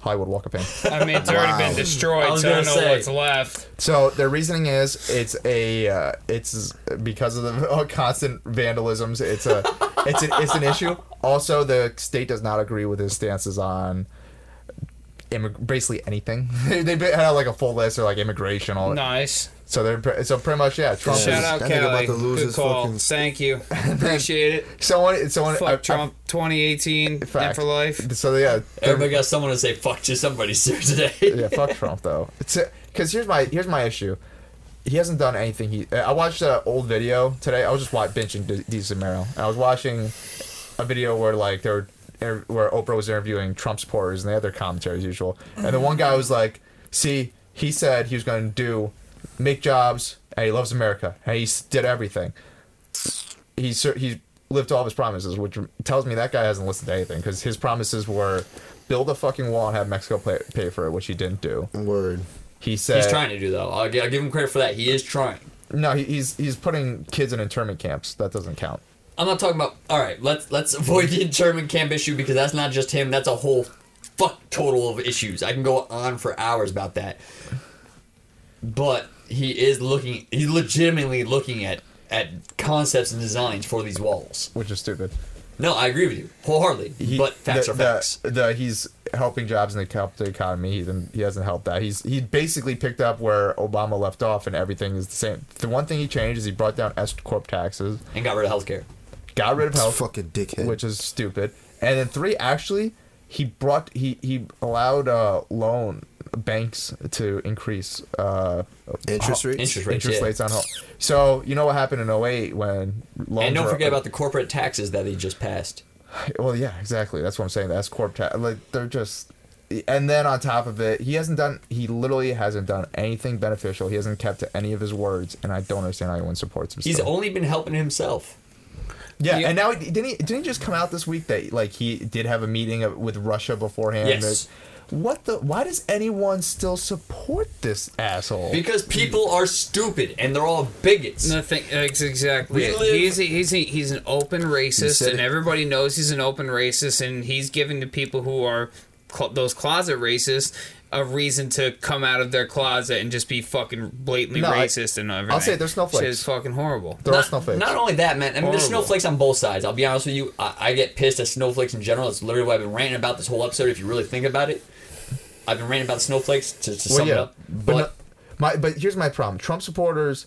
Hollywood Walk of Fame. I mean, it's already Wow. been I destroyed, was so I don't gonna know say. what's left. So their reasoning is it's a uh, it's because of the uh, constant vandalisms. It's a it's an it's an issue. Also, the state does not agree with his stances on. Immig- basically anything. they they had like a full list or like immigration, all Nice. So they're pre- so pretty much yeah. Trump. Shout is, out that about Kelly. to lose Good his call. fucking- Thank you. Appreciate it. Someone someone Fuck I- I- Trump 2018 and fact. for life. So yeah, Everybody got someone to say fuck to somebody sir today. yeah, fuck Trump though. Because here's my here's my issue. he hasn't done anything. He I watched an old video today. I was just watching binging D- Desus and Mero, and I was watching a video where like they were inter- where Oprah was interviewing Trump supporters, and they had their commentary as usual. And the one guy was like, "See, he said he was going to do make jobs, and he loves America, and he did everything. He cer- he lived all of his promises, which tells me that guy hasn't listened to anything because his promises were." Build a fucking wall and have Mexico pay, pay for it, which he didn't do. Word. He said He's trying to do though. I'll, I'll give him credit for that. He is trying. No, he- he's he's putting kids in internment camps. That doesn't count. I'm not talking about. All right, let's let's avoid the internment camp issue because that's not just him. That's a whole fuck total of issues. I can go on for hours about that. But he is looking. He's legitimately looking at at concepts and designs for these walls. which is stupid. No, I agree with you wholeheartedly. He- but facts the, are facts. The, the, he's helping jobs and the, the economy. He, didn't- he hasn't helped that. He's he basically picked up where Obama left off, and everything is the same. The one thing he changed is he brought down S corp taxes, and got rid of healthcare. Got rid of It's health, fucking dickhead. which is stupid. And then three, actually, he brought he he allowed uh, loan banks to increase uh, Interest rates. Interest rates. interest yeah. on home. So you know what happened in 08 when loans And don't were- forget about the corporate taxes that they just passed. Well, yeah, exactly. That's what I'm saying. That's corp ta- like they're just. And then on top of it, he hasn't done. He literally hasn't done anything beneficial. He hasn't kept to any of his words, and I don't understand how anyone supports him. He's still. only been helping himself. Yeah, Yeah. and now didn't he? Didn't he just come out this week that like he did have a meeting with Russia beforehand? Yes. That- What the? Why does anyone still support this asshole? Because people are stupid and they're all bigots. Nothing. That's exactly We it. live- He's he's he's an open racist, and it. everybody knows he's an open racist, and he's giving to people who are cl- those closet racists a reason to come out of their closet and just be fucking blatantly No, I- racist and everything. I'll say they're snowflakes. Shit is fucking horrible. They're not, snowflakes. not only that, man. I mean, there's snowflakes on both sides. I'll be honest with you. I, I get pissed at snowflakes in general. It's literally what I've been ranting about this whole episode. If you really think about it, I've been ranting about snowflakes to, to well, sum it yeah, up. but But no- my but here's my problem. Trump supporters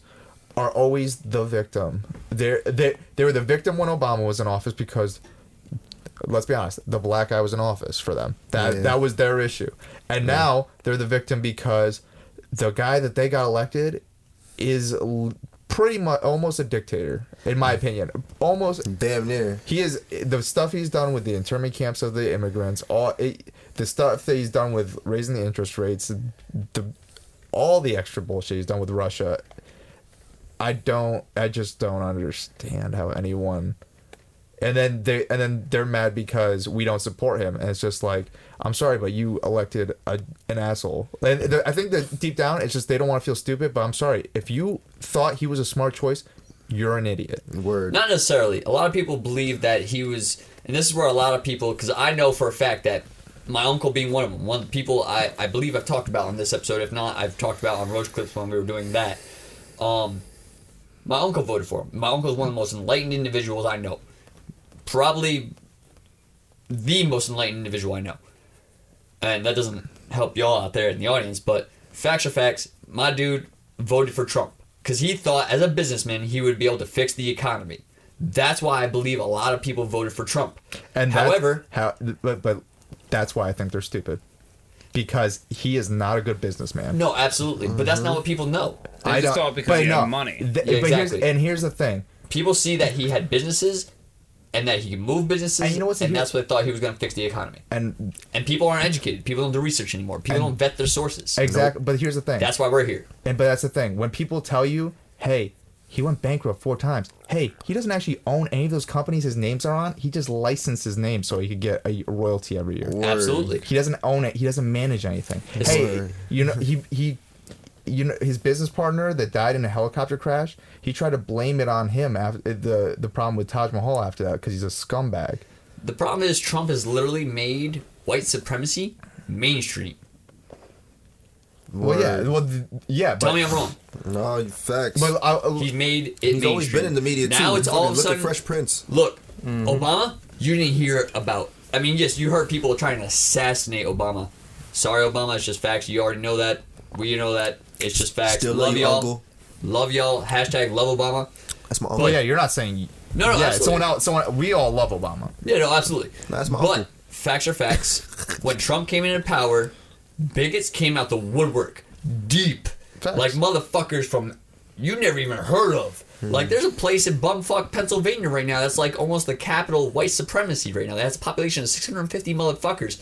are always the victim. They're they they were the victim when Obama was in office because let's be honest, the black guy was in office for them. That Yeah. that was their issue. And now they're the victim because the guy that they got elected is l- pretty much almost a dictator in my opinion. Almost Damn near. he is the stuff he's done with the internment camps of the immigrants, all it, the stuff that he's done with raising the interest rates, the all the extra bullshit he's done with Russia. I don't. I just don't understand how anyone. And then they and then they're mad because we don't support him, and it's just like I'm sorry, but you elected a, an asshole. And the- I think that deep down, it's just they don't want to feel stupid. But I'm sorry if you thought he was a smart choice, you're an idiot. Word. Not necessarily. A lot of people believe that he was, and this is where a lot of people, because I know for a fact that my uncle being one of them, one of the people I, I believe I've talked about on this episode, if not, I've talked about on Roach Clips when we were doing that. Um, my uncle voted for him. My uncle is one of the most enlightened individuals I know. Probably the most enlightened individual I know. And that doesn't help y'all out there in the audience, but facts are facts. My dude voted for Trump because he thought, as a businessman, he would be able to fix the economy. That's why I believe a lot of people voted for Trump. And that's however, how, but but that's why I think they're stupid, because he is not a good businessman. no, absolutely, but that's not mm-hmm. what people know. They I just don't- thought because but he no, had money. th- Yeah, but here's, exactly. and here's the thing. People see that he had businesses and that he can move businesses, And you know what's and hu- that's what they thought he was going to fix the economy. And And people aren't educated. People don't do research anymore. People don't vet their sources. exactly, but here's the thing. That's why we're here. and but that's the thing. When people tell you, "Hey, he went bankrupt four times," hey, he doesn't actually own any of those companies his names are on. He just licensed his name so he could get a royalty every year. Word. Absolutely. He doesn't own it. He doesn't manage anything. It's- hey, you know he he. You know his business partner that died in a helicopter crash. He tried to blame it on him after the the problem with Taj Mahal after that because he's a scumbag. The problem is Trump has literally made white supremacy mainstream. Well, yeah, well, th- yeah. But, Tell me I'm wrong. No, facts. But I, I- He's made it. He's always been in the media too. Now it's all of a Fucking look sudden. at Fresh Prince. Look, Mm-hmm. Obama. You didn't hear about. I mean, yes, you heard people trying to assassinate Obama. Sorry, Obama. It's just facts. You already know that. We know that. It's just facts. Still love love you, y'all. Uncle. Love y'all. Hashtag love Obama. That's my well, uncle. yeah, you're not saying. No, no, yeah, absolutely. someone else. Someone. We all love Obama. Yeah, no, absolutely. That's my but uncle. facts are facts. when Trump came into power, bigots came out the woodwork, deep, Facts. like motherfuckers from you never even heard of. Hmm. Like, there's a place in bumfuck Pennsylvania right now that's like almost the capital of white supremacy right now. That has a population of 650 motherfuckers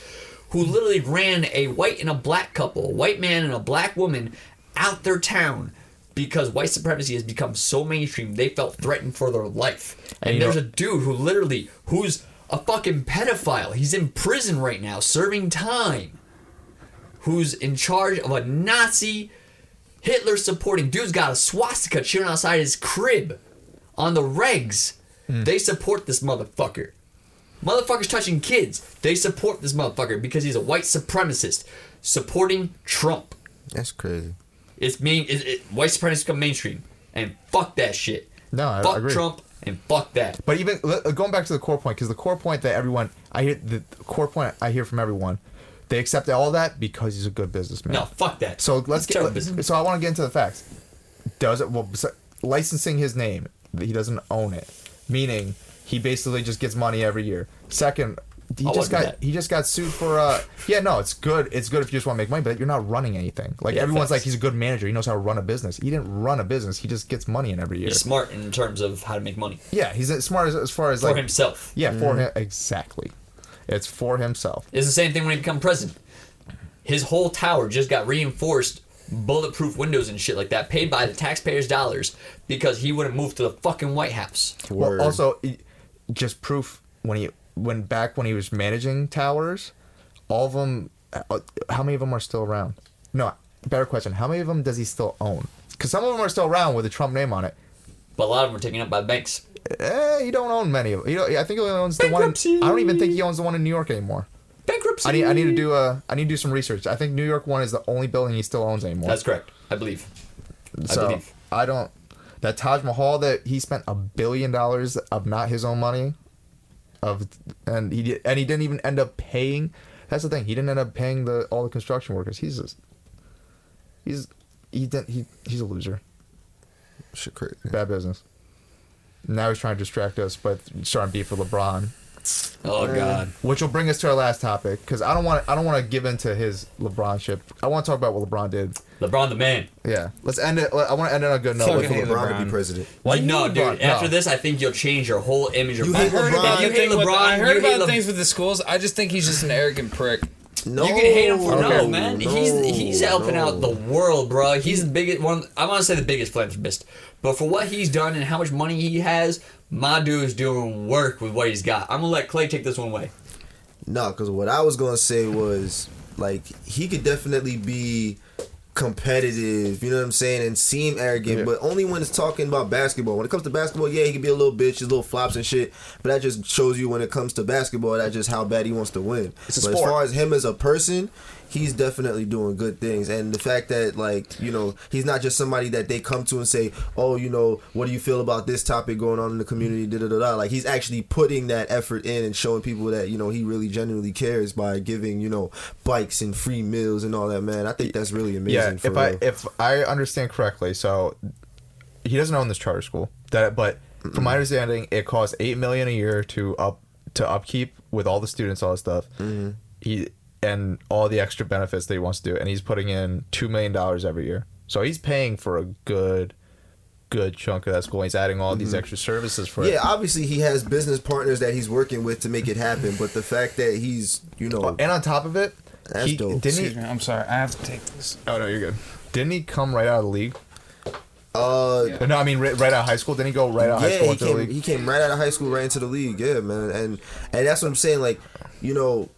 who literally ran a white and a black couple, a white man and a black woman, out their town because white supremacy has become so mainstream they felt threatened for their life. And, And there's know- a dude who literally who's a fucking pedophile. He's in prison right now serving time. Who's in charge of a Nazi Hitler supporting dude's got a swastika cheering outside his crib on the regs. Hmm. They support this motherfucker. Motherfuckers touching kids. They support this motherfucker because he's a white supremacist supporting Trump. That's crazy. It's mean it, it, white supremacy become mainstream, and fuck that shit. No, I agree. fuck agree. Trump and fuck that. But even uh, going back to the core point, because the core point that everyone I hear the core point I hear from everyone, they accept all that because he's a good businessman. No, fuck that. So let's It's get. business. So I want to get into the facts. Does it well licensing his name? He doesn't own it, meaning he basically just gets money every year. Second, he I'll just got that. he just got sued for. uh Yeah, no, it's good. It's good if you just want to make money, but you're not running anything. Like Yeah, everyone's facts. like he's a good manager. He knows how to run a business. He didn't run a business. He just gets money in every year. He's smart in terms of how to make money Yeah, he's as smart as, as far as for like himself. Yeah, for him exactly. It's for himself. It's the same thing when he become president. His whole tower just got reinforced bulletproof windows and shit like that, paid by the taxpayers' dollars because he wouldn't move to the fucking White House. Word. Well, also, just proof when he when back when he was managing towers, all of them. uh, How many of them are still around? No, better question. How many of them does he still own? Because some of them are still around with the Trump name on it. But a lot of them are taken up by banks. Eh, he don't own many of them. You know, I think he only owns the one. Bankruptcy. I don't even think he owns the one in New York anymore. Bankruptcy. I need I need to do a I need to do some research. I think New York one is the only building he still owns anymore. That's correct. I believe. so believe. I don't that Taj Mahal that he spent a billion dollars of not his own money of and he did, and he didn't even end up paying that's the thing he didn't end up paying the all the construction workers. He's just he's he didn't he he's a loser. Shit crazy. bad business. Now he's trying to distract us by starting beef with LeBron Oh God. which will bring us to our last topic because I don't want I don't want to give into his LeBron ship I want to talk about what LeBron did LeBron the man. yeah let's end it I want to end it on a good note Fucking Like, For hate LeBron to be president. Why Like, no, dude. LeBron? After No. this, I think you'll change your whole image of You LeBron. hate heard LeBron. about you the hate thing with- I heard you about Le- things with the schools. I just think he's just an arrogant prick. No, You can hate him for no, Okay. man. he's he's helping no. out the world, bro. He's the biggest one. I want to say the biggest philanthropist, but for what he's done and how much money he has, my dude is doing work with what he's got. I'm gonna let Clay take this one away. No, because what I was gonna say was like he could definitely be competitive, you know what I'm saying, and seem arrogant, Yeah. but only when it's talking about basketball. When it comes to basketball, yeah, he can be a little bitch, his little flops and shit, but that just shows you when it comes to basketball, that's just how bad he wants to win. It's a but as far as him as a person, he's definitely doing good things, and the fact that like you know he's not just somebody that they come to and say, oh, you know, what do you feel about this topic going on in the community? Da da da da. Like he's actually putting that effort in and showing people that you know he really genuinely cares by giving you know bikes and free meals and all that. Man, I think that's really amazing. yeah if i real. if i understand correctly so he doesn't own this charter school that but from my understanding it costs eight million a year to up to upkeep with all the students all that stuff Mm-hmm. he and all the extra benefits that he wants to do and he's putting in two million dollars every year so he's paying for a good good chunk of that school he's adding all these extra services for Mm-hmm. yeah, it obviously he has business partners that he's working with to make it happen, but the fact that he's you know and on top of it That's he, dope. didn't Excuse he me. I'm sorry. I have to take this. oh no you're good didn't he come right out of the league uh Yeah. no i mean right, right out of high school didn't he go right out of high yeah, school he into the came, league he came right out of high school, right into the league. Yeah, man, and and that's what I'm saying. Like, you know,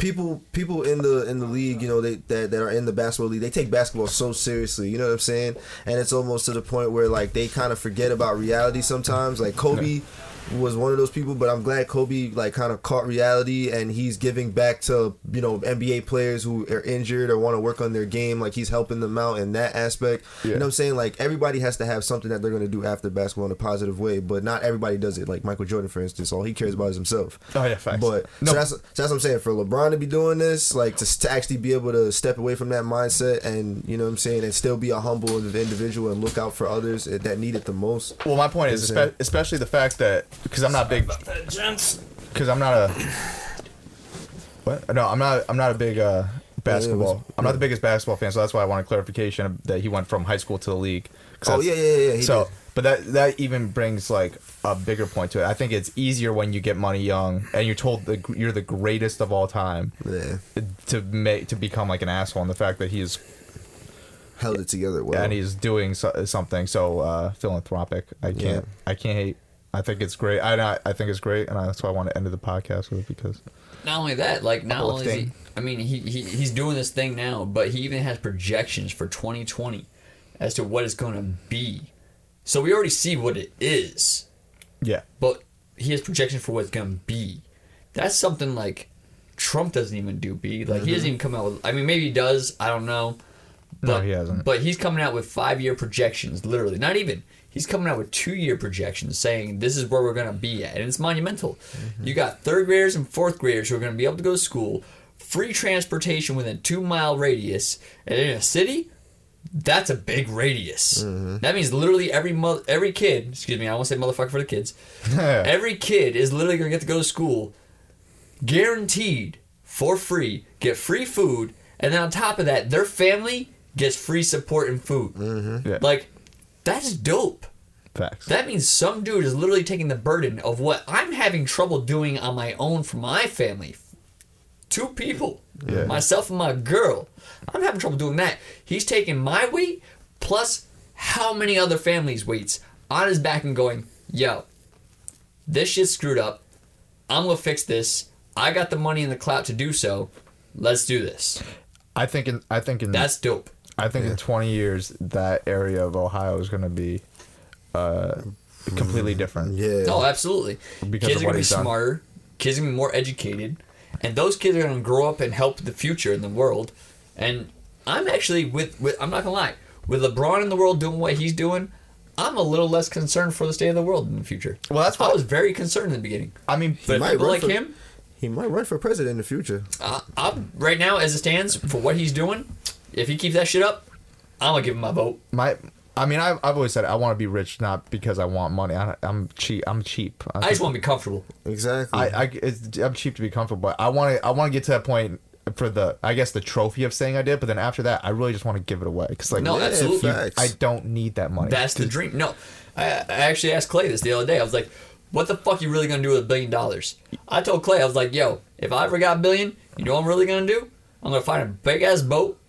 people people in the in the league, you know, they that, that are in the basketball league, they take basketball so seriously. You know what I'm saying? And it's almost to the point where like they kind of forget about reality sometimes. Like Kobe. Was one of those people, but I'm glad Kobe like kind of caught reality and he's giving back to you know NBA players who are injured or want to work on their game. Like he's helping them out in that aspect. You know what I'm saying? Like everybody has to have something that they're going to do after basketball in a positive way, but not everybody does it. Like Michael Jordan, for instance, all he cares about is himself. Oh, yeah, facts. But No. so that's so that's what I'm saying. For LeBron to be doing this, like to, to actually be able to step away from that mindset and you know what I'm saying, and still be a humble individual and look out for others that need it the most. Well, my point is, espe- especially the fact that because I'm not big, because I'm not a what? No, I'm not. I'm not a big uh, basketball. I'm not the biggest basketball fan, so that's why I wanted clarification that he went from high school to the league. Oh yeah, yeah, yeah. He so, did. but that that even brings like a bigger point to it. I think it's easier when you get money young and you're told that you're the greatest of all time yeah, to make to become like an asshole. And the fact that he's held it together well. and he's doing so, something so uh, philanthropic, I can't I can't hate. I think it's great. I I think it's great, and that's why I want to end the podcast with it because Not only that, like not only is he, I mean, he, he he's doing this thing now, but he even has projections for 2020 as to what it's going to be. So we already see what it is, yeah, but he has projections for what it's going to be. That's something like Trump doesn't even do. B like he doesn't mm-hmm. even come out with. I mean, maybe he does. I don't know. No, But, he hasn't. But he's coming out with five year projections, literally. Not even. He's coming out with two year projections saying this is where we're going to be at. And it's monumental. Mm-hmm. You got third graders and fourth graders who are going to be able to go to school, free transportation within two mile radius. And in a city, that's a big radius. Mm-hmm. That means literally every mo- every kid, excuse me, I won't say motherfucker for the kids. every kid is literally going to get to go to school guaranteed for free, get free food, and then on top of that, their family gets free support and food. Mm-hmm. yeah. Like, that's dope. facts. That means some dude is literally taking the burden of what I'm having trouble doing on my own for my family. Two people, Yeah. myself and my girl. I'm having trouble doing that. He's taking my weight plus how many other families' weights on his back and going, yo, this shit's screwed up. I'm gonna fix this. I got the money and the clout to do so. Let's do this. I think in I think in That's dope. I think in 20 years that area of Ohio is going to be uh, completely different. yeah. Oh, absolutely. Because kids are gonna be he's done. smarter. Kids are gonna be more educated, and those kids are gonna grow up and help the future in the world. And I'm actually with, with I'm not gonna lie, with LeBron in the world doing what he's doing, I'm a little less concerned for the state of the world in the future. Well, that's why I was very concerned in the beginning. I mean, But might people like for- him, He might run for president in the future. I, I'm right now as it stands for what he's doing. If he keeps that shit up, I'm gonna give him my vote. my I mean, I've, I've always said I want to be rich, not because I want money. I, I'm cheap. I'm cheap. I just want to be comfortable. Exactly. I, I it's, I'm cheap to be comfortable, but I want to I want to get to that point for the I guess the trophy of saying I did. But then after that, I really just want to give it away because like No, Yeah, absolutely. facts. I don't need that money. That's the dream. No, I, I actually asked Clay this the other day. I was like, "What the fuck are you really gonna do with a billion dollars?" I told Clay, I was like, "Yo, if I ever got a billion, you know what I'm really gonna do? I'm gonna find a big ass boat.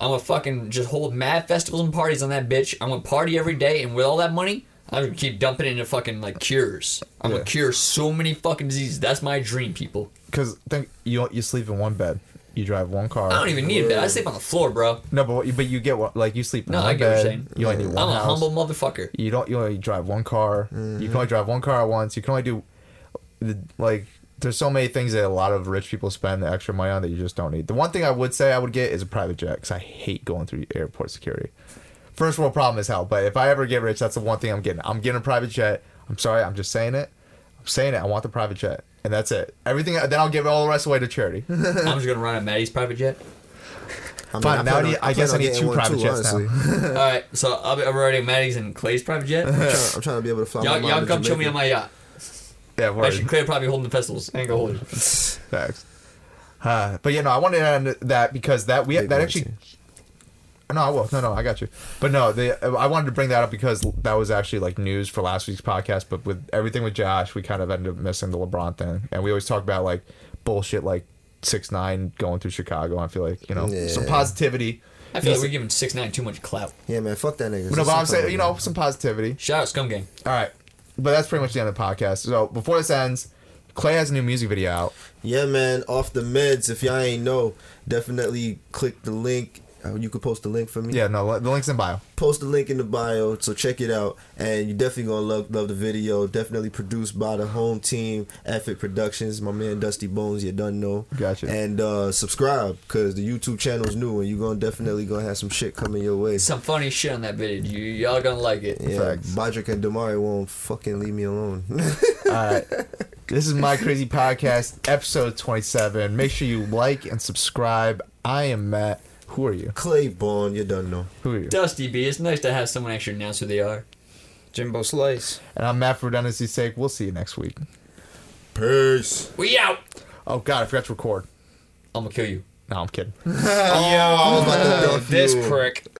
I'm gonna fucking just hold mad festivals and parties on that bitch. I'm gonna party every day, and with all that money, I'm gonna keep dumping it into fucking like cures. I'm Yeah. gonna cure so many fucking diseases. That's my dream, people. Because think you you sleep in one bed, you drive one car. I don't even need a bed. I sleep on the floor, bro. No, but what you, but you get what like you sleep in No, one I get what bed. you're saying. You only need one I'm a humble motherfucker. You don't. You only drive one car. You Mm-hmm. can only drive one car at once. You can only do, the, like, there's so many things that a lot of rich people spend the extra money on that you just don't need. The one thing I would say I would get is a private jet because I hate going through airport security. First world problem is hell. But if I ever get rich, that's the one thing I'm getting. I'm getting a private jet. I'm sorry. I'm just saying it. I'm saying it. I want the private jet, and that's it. Everything. Then I'll give all the rest away to charity. I'm just gonna run a Maddie's private jet. I mean, Fine, I now plan do on- I guess I need two private too, jets now. All right, so I'll be, I'm already Maddie's and Clay's private jet. I'm, trying, I'm trying to be able to fly. Y'all, mom y'all come chill me on my yacht. Yeah, word. Actually, Clay probably holding the festivals. I ain't gonna hold it. Facts. Uh, but yeah, no, I wanted to end that because that we Big that words, actually. No, I will. No, no, I got you. But no, the I wanted to bring that up because that was actually like news for last week's podcast. But with everything with Josh, we kind of ended up missing the LeBron thing, and we always talk about like bullshit like six nine going through Chicago. I feel like you know some positivity. I feel like we're giving six nine too much clout. Yeah, man, fuck that nigga. No, but I'm saying you know some positivity. Shout out Scum Gang. All right, but that's pretty much the end of the podcast. So before this ends, Clay has a new music video out. Yeah, man, off the meds. If y'all ain't know, definitely click the link. Uh, You could post the link for me. Yeah, no, the link's in bio. Post the link in the bio, so check it out. And you definitely gonna love love the video. Definitely produced by the home team, Epic Productions. My man Dusty Bones, you done know. Gotcha. And uh, subscribe because the YouTube channel's new, and you gonna definitely gonna have some shit coming your way. Some funny shit on that video. You y'all gonna like it. Yeah, Facts. Bodrick and Damari won't fucking leave me alone. All right. This is my crazy podcast, episode 27. Make sure you like and subscribe. I am Matt. Who are you? Claybourne, you don't know. Who are you? Dusty B, it's nice to have someone actually announce who they are. Jimbo Slice. And I'm Matt for redundancy's sake. We'll see you next week. Peace. We out. Oh, God, I forgot to record. I'm gonna kill you. No, I'm kidding. I was about to Oh, this prick.